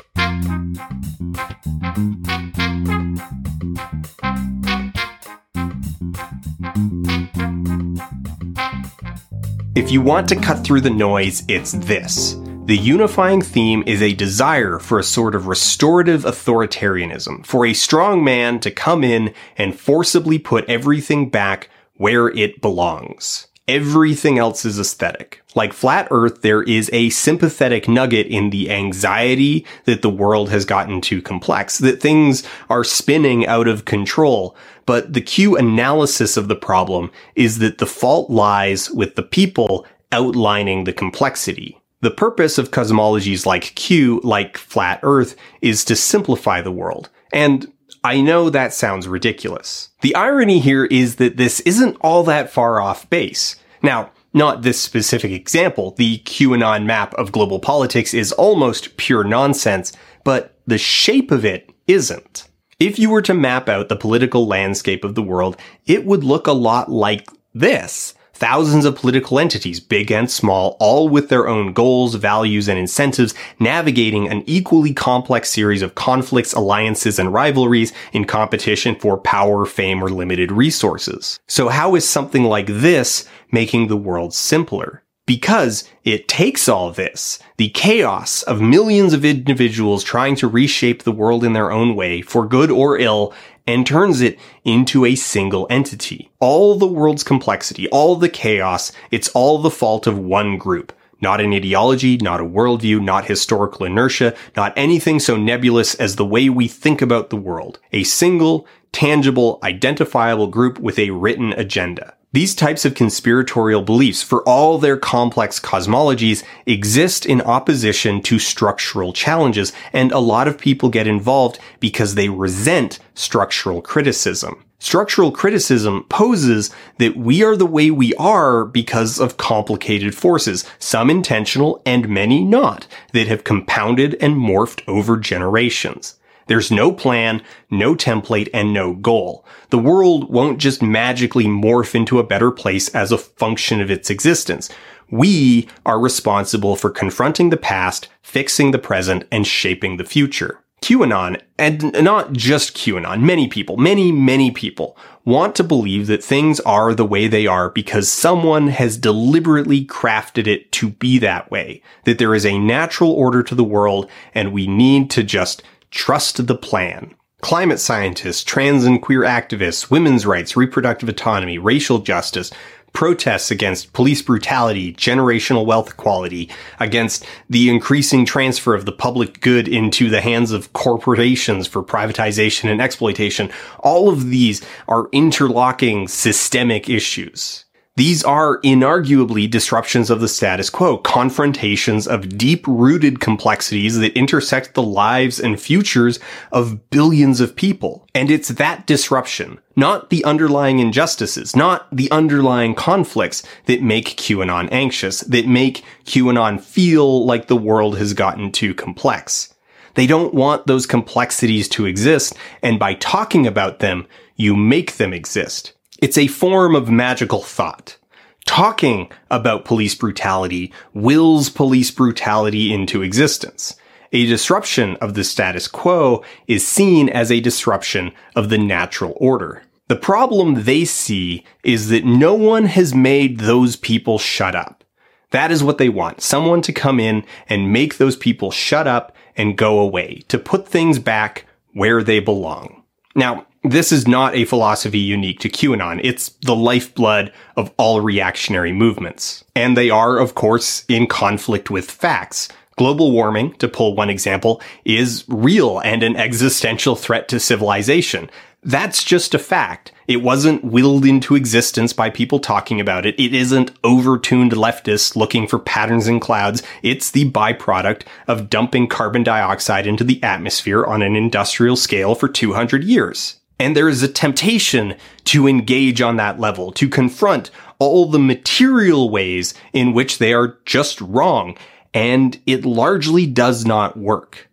If you want to cut through the noise, it's this. The unifying theme is a desire for a sort of restorative authoritarianism, for a strong man to come in and forcibly put everything back where it belongs. Everything else is aesthetic. Like Flat Earth, there is a sympathetic nugget in the anxiety that the world has gotten too complex, that things are spinning out of control, but the Q analysis of the problem is that the fault lies with the people outlining the complexity. The purpose of cosmologies like Q, like Flat Earth, is to simplify the world. And I know that sounds ridiculous. The irony here is that this isn't all that far off base. Now, not this specific example. The QAnon map of global politics is almost pure nonsense, but the shape of it isn't. If you were to map out the political landscape of the world, it would look a lot like this. Thousands of political entities, big and small, all with their own goals, values, and incentives, navigating an equally complex series of conflicts, alliances, and rivalries in competition for power, fame, or limited resources. So how is something like this making the world simpler? because it takes all this, the chaos of millions of individuals trying to reshape the world in their own way, for good or ill, and turns it into a single entity. All the world's complexity, all the chaos, it's all the fault of one group. Not an ideology, not a worldview, not historical inertia, not anything so nebulous as the way we think about the world. A single, tangible, identifiable group with a written agenda. These types of conspiratorial beliefs, for all their complex cosmologies, exist in opposition to structural challenges, and a lot of people get involved because they resent structural criticism. Structural criticism poses that we are the way we are because of complicated forces, some intentional and many not, that have compounded and morphed over generations. There's no plan, no template, and no goal. The world won't just magically morph into a better place as a function of its existence. We are responsible for confronting the past, fixing the present, and shaping the future. QAnon, and not just QAnon, many people, many, many people want to believe that things are the way they are because someone has deliberately crafted it to be that way, that there is a natural order to the world and we need to just trust the plan. Climate scientists, trans and queer activists, women's rights, reproductive autonomy, racial justice, protests against police brutality, generational wealth equality, against the increasing transfer of the public good into the hands of corporations for privatization and exploitation. All of these are interlocking systemic issues. These are inarguably disruptions of the status quo, confrontations of deep rooted complexities that intersect the lives and futures of billions of people. And it's that disruption, not the underlying injustices, not the underlying conflicts that make QAnon anxious, that make QAnon feel like the world has gotten too complex. They don't want those complexities to exist, and by talking about them, you make them exist. It's a form of magical thought. Talking about police brutality wills police brutality into existence. A disruption of the status quo is seen as a disruption of the natural order. The problem they see is that no one has made those people shut up. That is what they want. Someone to come in and make those people shut up and go away, to put things back where they belong. Now, this is not a philosophy unique to QAnon. It's the lifeblood of all reactionary movements. And they are, of course, in conflict with facts. Global warming, to pull one example, is real and an existential threat to civilization. That's just a fact. It wasn't willed into existence by people talking about it. It isn't overtuned leftists looking for patterns in clouds. It's the byproduct of dumping carbon dioxide into the atmosphere on an industrial scale for 200 years. And there is a temptation to engage on that level, to confront all the material ways in which they are just wrong. And it largely does not work.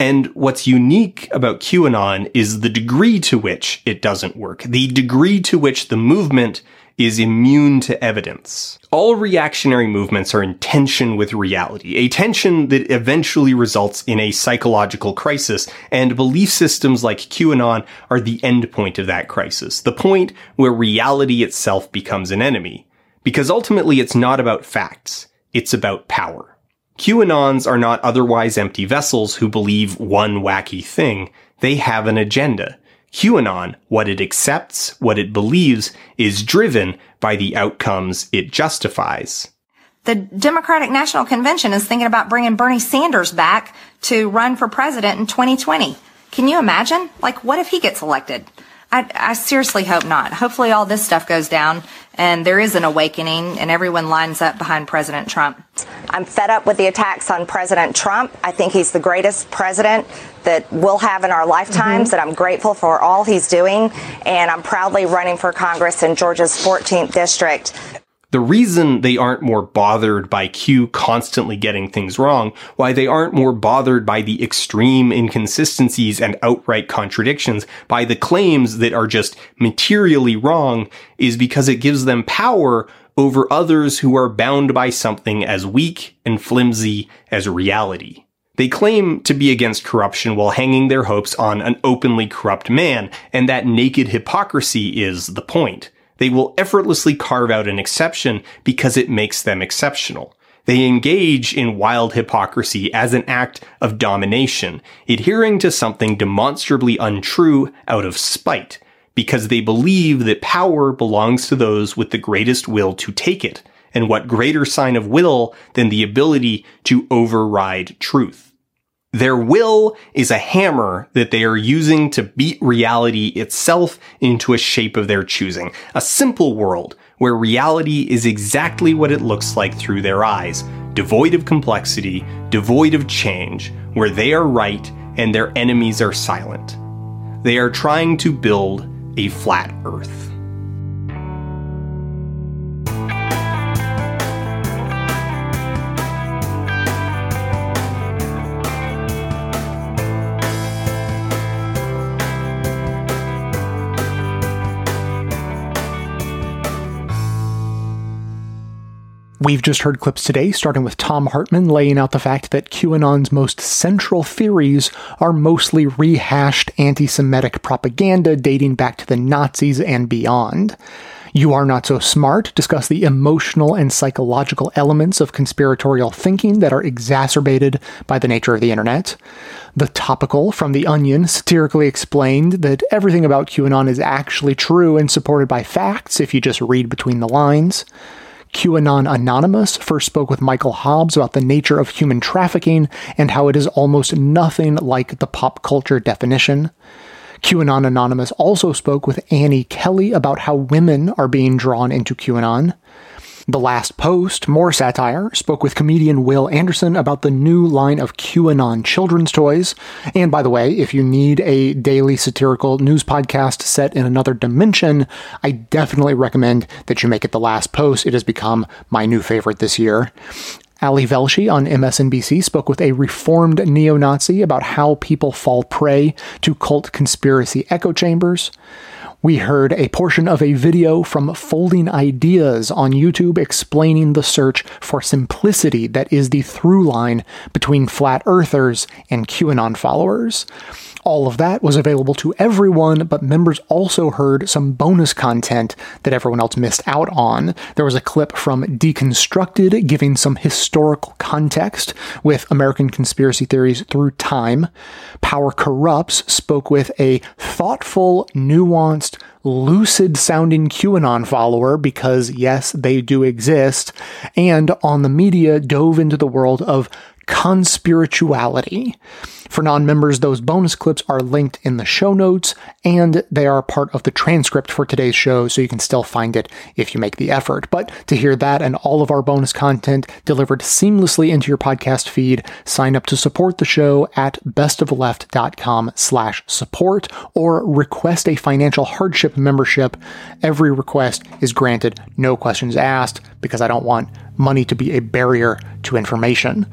And what's unique about QAnon is the degree to which it doesn't work, the degree to which the movement is immune to evidence. All reactionary movements are in tension with reality, a tension that eventually results in a psychological crisis, and belief systems like QAnon are the endpoint of that crisis, the point where reality itself becomes an enemy. Because ultimately it's not about facts, it's about power. QAnons are not otherwise empty vessels who believe one wacky thing. They have an agenda. QAnon, what it accepts, what it believes, is driven by the outcomes it justifies. The Democratic National Convention is thinking about bringing Bernie Sanders back to run for president in 2020. Can you imagine? Like, what if he gets elected? I, I seriously hope not. Hopefully all this stuff goes down and there is an awakening and everyone lines up behind President Trump. I'm fed up with the attacks on President Trump. I think he's the greatest president that we'll have in our lifetimes, mm-hmm. and I'm grateful for all he's doing. And I'm proudly running for Congress in Georgia's 14th district. The reason they aren't more bothered by Q constantly getting things wrong, why they aren't more bothered by the extreme inconsistencies and outright contradictions, by the claims that are just materially wrong, is because it gives them power over others who are bound by something as weak and flimsy as reality. They claim to be against corruption while hanging their hopes on an openly corrupt man, and that naked hypocrisy is the point. They will effortlessly carve out an exception because it makes them exceptional. They engage in wild hypocrisy as an act of domination, adhering to something demonstrably untrue out of spite, because they believe that power belongs to those with the greatest will to take it. And what greater sign of will than the ability to override truth? Their will is a hammer that they are using to beat reality itself into a shape of their choosing. A simple world where reality is exactly what it looks like through their eyes, devoid of complexity, devoid of change, where they are right and their enemies are silent. They are trying to build a flat earth. We've just heard clips today, starting with Thom Hartmann laying out the fact that QAnon's most central theories are mostly rehashed anti Semitic propaganda dating back to the Nazis and beyond. You Are Not So Smart discuss the emotional and psychological elements of conspiratorial thinking that are exacerbated by the nature of the internet. The Topical from The Onion satirically explained that everything about QAnon is actually true and supported by facts if you just read between the lines. QAnon Anonymous first spoke with Michael Hobbs about the nature of human trafficking and how it is almost nothing like the pop culture definition. QAnon Anonymous also spoke with Annie Kelly about how women are being drawn into QAnon. The Last Post, more satire, spoke with comedian Wil Anderson about the new line of QAnon children's toys. And by the way, if you need a daily satirical news podcast set in another dimension, I definitely recommend that you make it The Last Post. It has become my new favorite this year. Ali Velshi on MSNBC spoke with a reformed neo Nazi about how people fall prey to cult conspiracy echo chambers. We heard a portion of a video from Folding Ideas on YouTube explaining the search for simplicity that is the through line between flat earthers and QAnon followers. All of that was available to everyone, but members also heard some bonus content that everyone else missed out on. There was a clip from Deconstructed giving some historical context with American conspiracy theories through time. Power Corrupts spoke with a thoughtful, nuanced, lucid sounding QAnon follower because, yes, they do exist, and on the media dove into the world of conspirituality. For non members, those bonus clips are linked in the show notes and they are part of the transcript for today's show, so you can still find it if you make the effort. But to hear that and all of our bonus content delivered seamlessly into your podcast feed, sign up to support the show at bestofleft.com slash support or request a financial hardship membership. Every request is granted, no questions asked, because I don't want money to be a barrier to information.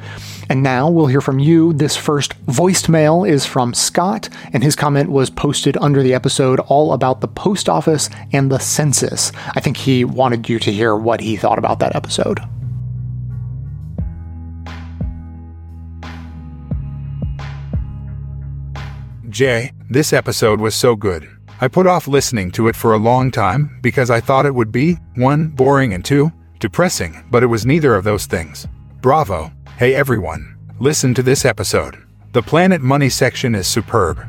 And now we'll hear from you. This first voiced mail is from Scott, and his comment was posted under the episode all about the post office and the census. I think he wanted you to hear what he thought about that episode. Jay, this episode was so good. I put off listening to it for a long time because I thought it would be 1. boring and 2. depressing, but it was neither of those things. Bravo. Hey everyone, listen to this episode. The Planet Money section is superb.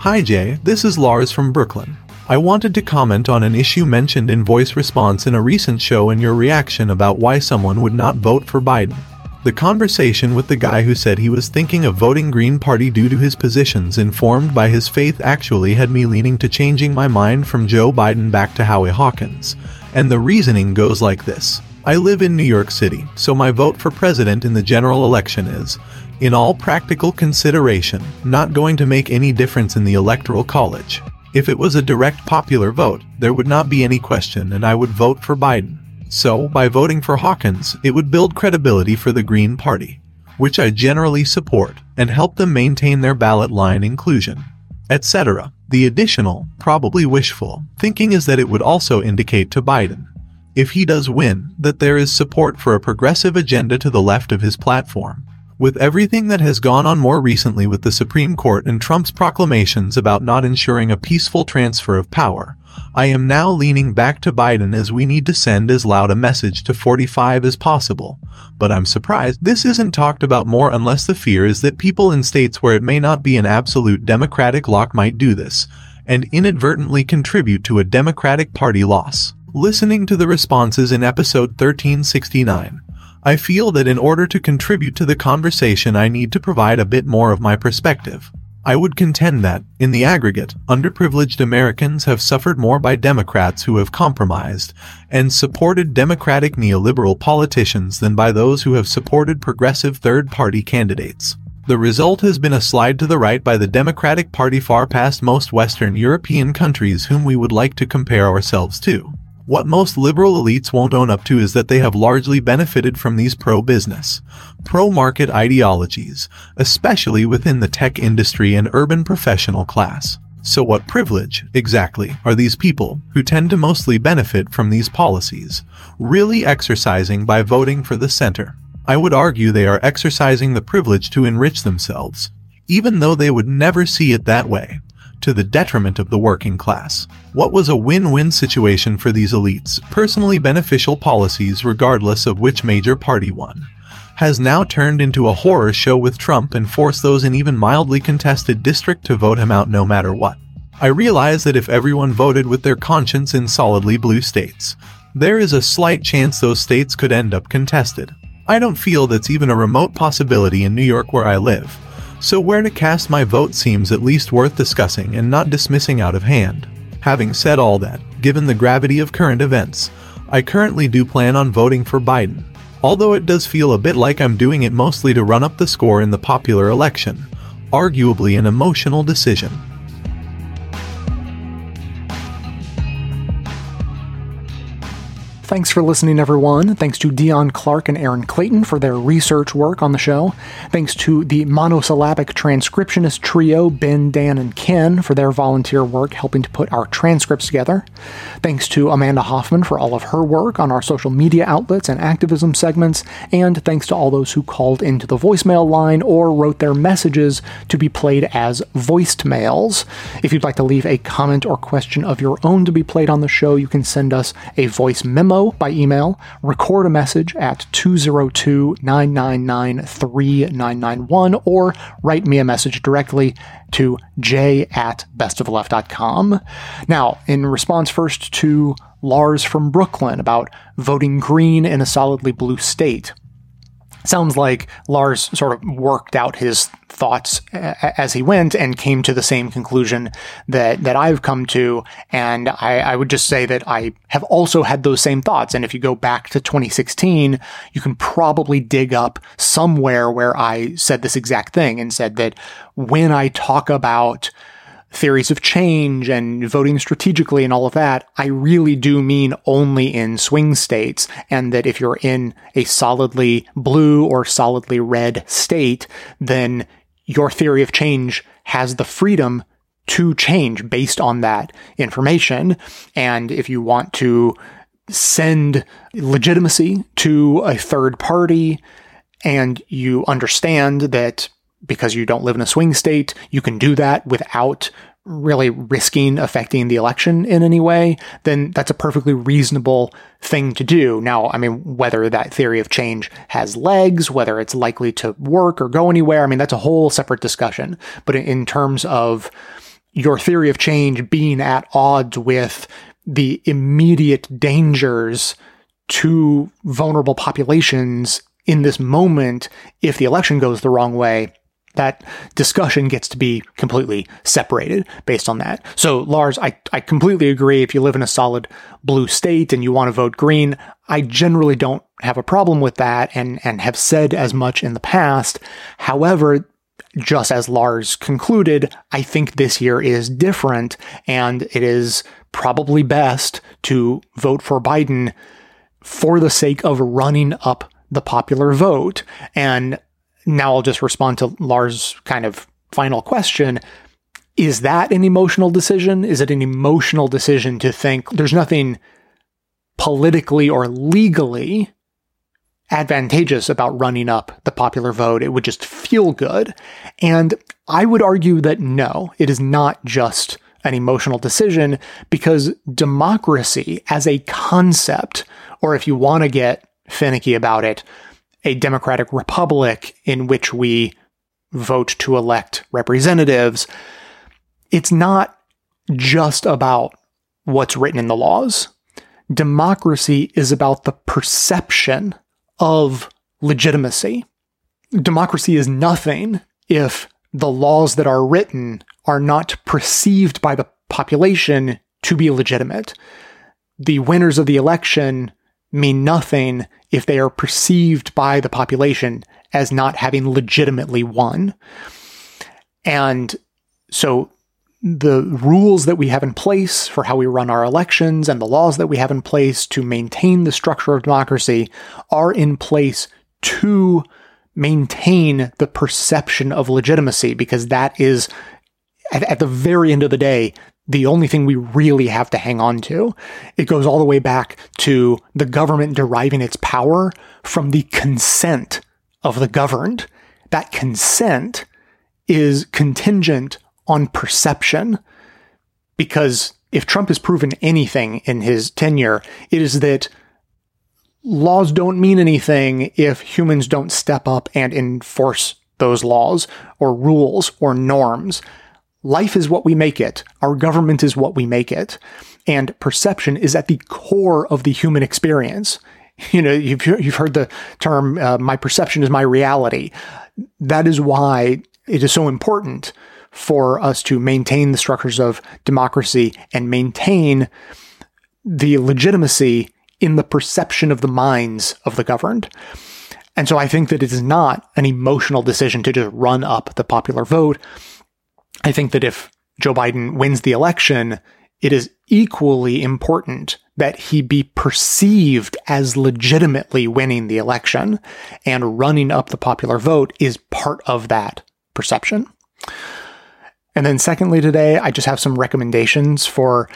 Hi Jay, this is Lars from Brooklyn. I wanted to comment on an issue mentioned in voice response in a recent show and your reaction about why someone would not vote for Biden. The conversation with the guy who said he was thinking of voting Green Party due to his positions informed by his faith actually had me leaning to changing my mind from Joe Biden back to Howie Hawkins. And the reasoning goes like this. I live in New York City, so my vote for president in the general election is, in all practical consideration, not going to make any difference in the electoral college. If it was a direct popular vote, there would not be any question and I would vote for Biden. So, by voting for Hawkins, it would build credibility for the Green Party, which I generally support, and help them maintain their ballot line inclusion, etc. The additional, probably wishful, thinking is that it would also indicate to Biden, if he does win, that there is support for a progressive agenda to the left of his platform. With everything that has gone on more recently with the Supreme Court and Trump's proclamations about not ensuring a peaceful transfer of power, I am now leaning back to Biden as we need to send as loud a message to 45 as possible. But I'm surprised this isn't talked about more unless the fear is that people in states where it may not be an absolute Democratic lock might do this, and inadvertently contribute to a Democratic Party loss. Listening to the responses in episode 1369, I feel that in order to contribute to the conversation, I need to provide a bit more of my perspective. I would contend that, in the aggregate, underprivileged Americans have suffered more by Democrats who have compromised and supported Democratic neoliberal politicians than by those who have supported progressive third party candidates. The result has been a slide to the right by the Democratic Party far past most Western European countries whom we would like to compare ourselves to. What most liberal elites won't own up to is that they have largely benefited from these pro-business, pro-market ideologies, especially within the tech industry and urban professional class. So what privilege, exactly, are these people, who tend to mostly benefit from these policies, really exercising by voting for the center? I would argue they are exercising the privilege to enrich themselves, even though they would never see it that way to the detriment of the working class. What was a win-win situation for these elites, personally beneficial policies regardless of which major party won, has now turned into a horror show with Trump and forced those in even mildly contested district to vote him out no matter what. I realize that if everyone voted with their conscience in solidly blue states, there is a slight chance those states could end up contested. I don't feel that's even a remote possibility in New York where I live so where to cast my vote seems at least worth discussing and not dismissing out of hand. Having said all that, given the gravity of current events, I currently do plan on voting for Biden, although it does feel a bit like I'm doing it mostly to run up the score in the popular election, arguably an emotional decision. Thanks for listening, everyone. Thanks to Dion Clark and Aaron Clayton for their research work on the show. Thanks to the monosyllabic transcriptionist trio, Ben, Dan, and Ken, for their volunteer work helping to put our transcripts together. Thanks to Amanda Hoffman for all of her work on our social media outlets and activism segments. And thanks to all those who called into the voicemail line or wrote their messages to be played as voiced mails. If you'd like to leave a comment or question of your own to be played on the show, you can send us a voice memo hello by email, record a message at 202 999 3991, or write me a message directly to j at bestofleft.com. Now, in response first to Lars from Brooklyn about voting green in a solidly blue state sounds like Lars sort of worked out his thoughts as he went and came to the same conclusion that that I've come to. And I, I, would just say that I have also had those same thoughts. And if you go back to 2016, you can probably dig up somewhere where I said this exact thing and said that when I talk about theories of change and voting strategically and all of that, I really do mean only in swing states. And that if you're in a solidly blue or solidly red state, then your theory of change has the freedom to change based on that information. And if you want to send legitimacy to a third party and you understand that because you don't live in a swing state, you can do that without really risking affecting the election in any way, then that's a perfectly reasonable thing to do. Now, I mean, whether that theory of change has legs, whether it's likely to work or go anywhere, I mean, that's a whole separate discussion. But in terms of your theory of change being at odds with the immediate dangers to vulnerable populations in this moment, if the election goes the wrong way, that discussion gets to be completely separated based on that. So, Lars, I, I completely agree. If you live in a solid blue state and you want to vote green, I generally don't have a problem with that and, and have said as much in the past. However, just as Lars concluded, I think this year is different and it is probably best to vote for Biden for the sake of running up the popular vote. And now I'll just respond to Lars' kind of final question. Is that an emotional decision? Is it an emotional decision to think there's nothing politically or legally advantageous about running up the popular vote? It would just feel good. And I would argue that no, it is not just an emotional decision because democracy as a concept, or if you want to get finicky about it, a democratic republic in which we vote to elect representatives, it's not just about what's written in the laws. Democracy is about the perception of legitimacy. Democracy is nothing if the laws that are written are not perceived by the population to be legitimate. The winners of the election mean nothing if they are perceived by the population as not having legitimately won. And so the rules that we have in place for how we run our elections and the laws that we have in place to maintain the structure of democracy are in place to maintain the perception of legitimacy because that is at, at the very end of the day the only thing we really have to hang on to. It goes all the way back to the government deriving its power from the consent of the governed. That consent is contingent on perception because if Trump has proven anything in his tenure, it is that laws don't mean anything if humans don't step up and enforce those laws or rules or norms. Life is what we make it. Our government is what we make it. And perception is at the core of the human experience. You know, you've, you've heard the term, uh, my perception is my reality. That is why it is so important for us to maintain the structures of democracy and maintain the legitimacy in the perception of the minds of the governed. And so I think that it is not an emotional decision to just run up the popular vote. I think that if Joe Biden wins the election, it is equally important that he be perceived as legitimately winning the election, and running up the popular vote is part of that perception. And then secondly today, I just have some recommendations for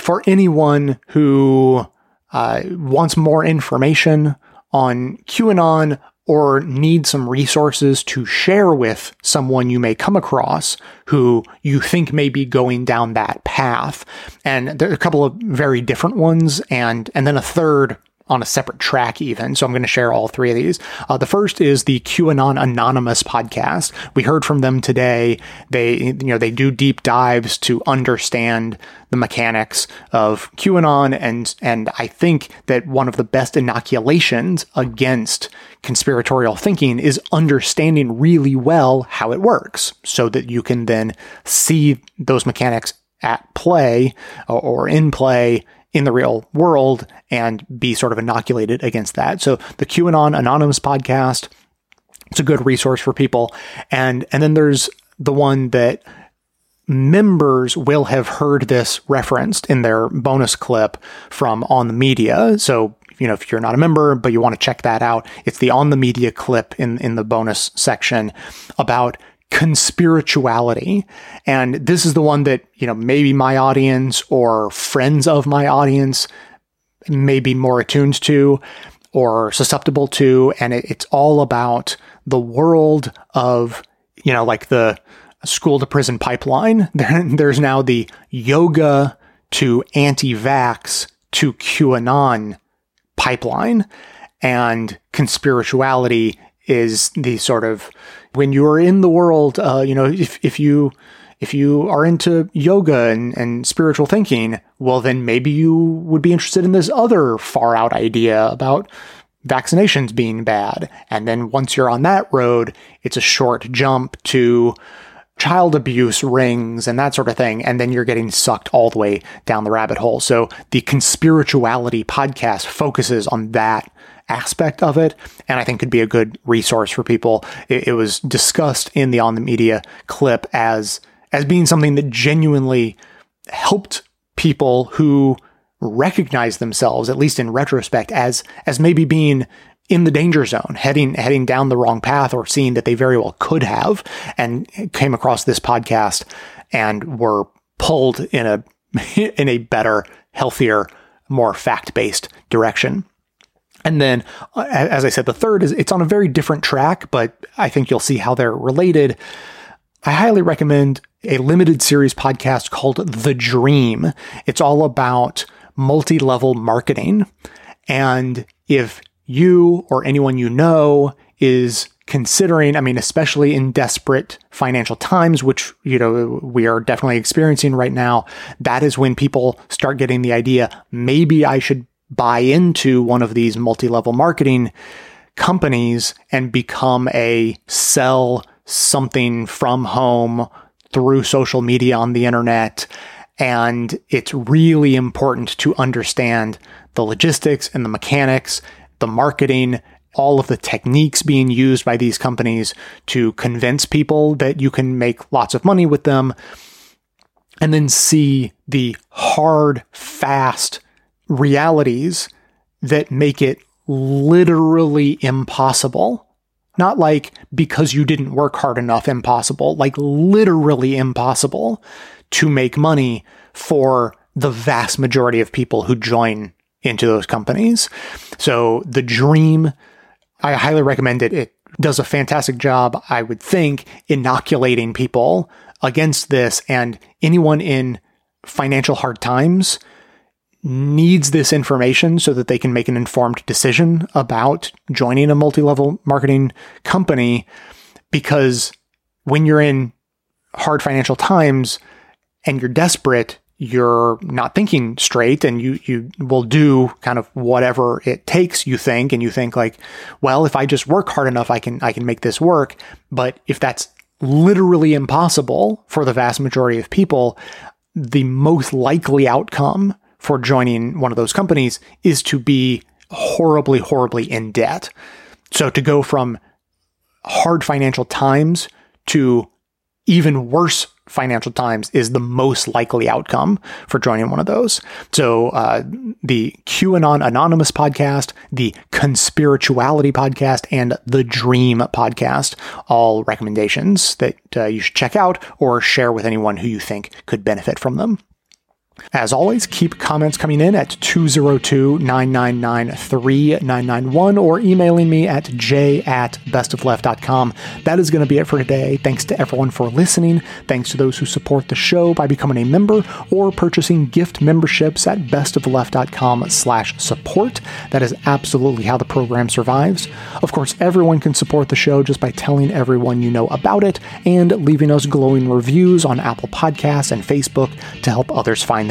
for anyone who uh, wants more information on QAnon or need some resources to share with someone you may come across who you think may be going down that path. And there are a couple of very different ones and, and then a third on a separate track even. So I'm going to share all three of these. Uh, the first is the QAnon Anonymous podcast. We heard from them today. They, you know, they do deep dives to understand the mechanics of QAnon. And, and I think that one of the best inoculations against conspiratorial thinking is understanding really well how it works so that you can then see those mechanics at play or in play in the real world and be sort of inoculated against that. So the QAnon Anonymous podcast, it's a good resource for people. And, and then there's the one that members will have heard this referenced in their bonus clip from on the media. So, you know, if you're not a member, but you want to check that out, it's the on the media clip in, in the bonus section about conspirituality. And this is the one that, you know, maybe my audience or friends of my audience may be more attuned to or susceptible to. And it, it's all about the world of, you know, like the school to prison pipeline. There, there's now the yoga to anti vax to QAnon pipeline. And conspirituality is the sort of when you are in the world, uh, you know, if, if you, if you are into yoga and, and spiritual thinking, well, then maybe you would be interested in this other far out idea about vaccinations being bad. And then once you're on that road, it's a short jump to child abuse rings and that sort of thing. And then you're getting sucked all the way down the rabbit hole. So the conspirituality podcast focuses on that aspect of it, and I think could be a good resource for people. It, it was discussed in the on the media clip as as being something that genuinely helped people who recognize themselves, at least in retrospect, as as maybe being in the danger zone, heading heading down the wrong path, or seeing that they very well could have, and came across this podcast and were pulled in a in a better, healthier, more fact based direction. And then, uh, as I said, the third is it's on a very different track, but I think you'll see how they're related. I highly recommend a limited series podcast called The Dream. It's all about multi level marketing. And if you or anyone you know is considering, I mean, especially in desperate financial times, which, you know, we are definitely experiencing right now, that is when people start getting the idea, maybe I should buy into one of these multi level marketing companies and become a sell something from home through social media on the internet. And it's really important to understand the logistics and the mechanics, the marketing, all of the techniques being used by these companies to convince people that you can make lots of money with them. And then see the hard, fast realities that make it literally impossible. Not like because you didn't work hard enough impossible, like literally impossible to make money for the vast majority of people who join into those companies. So the dream, I highly recommend it. It does a fantastic job, I would think, inoculating people against this and anyone in financial hard times needs this information so that they can make an informed decision about joining a multi-level marketing company because when you're in hard financial times and you're desperate you're not thinking straight and you you will do kind of whatever it takes you think and you think like well if I just work hard enough I can I can make this work. But if that's literally impossible for the vast majority of people the most likely outcome for joining one of those companies is to be horribly, horribly in debt. So to go from hard financial times to even worse financial times is the most likely outcome for joining one of those. So, uh, the QAnon Anonymous podcast, the Conspirituality podcast, and the Dream podcast, all recommendations that uh, you should check out or share with anyone who you think could benefit from them. As always, keep comments coming in at 202 999 3991 or emailing me at j at bestofleft.com. That is going to be it for today. Thanks to everyone for listening. Thanks to those who support the show by becoming a member or purchasing gift memberships at bestofleft.com slash support. That is absolutely how the program survives. Of course, everyone can support the show just by telling everyone you know about it and leaving us glowing reviews on Apple Podcasts and Facebook to help others find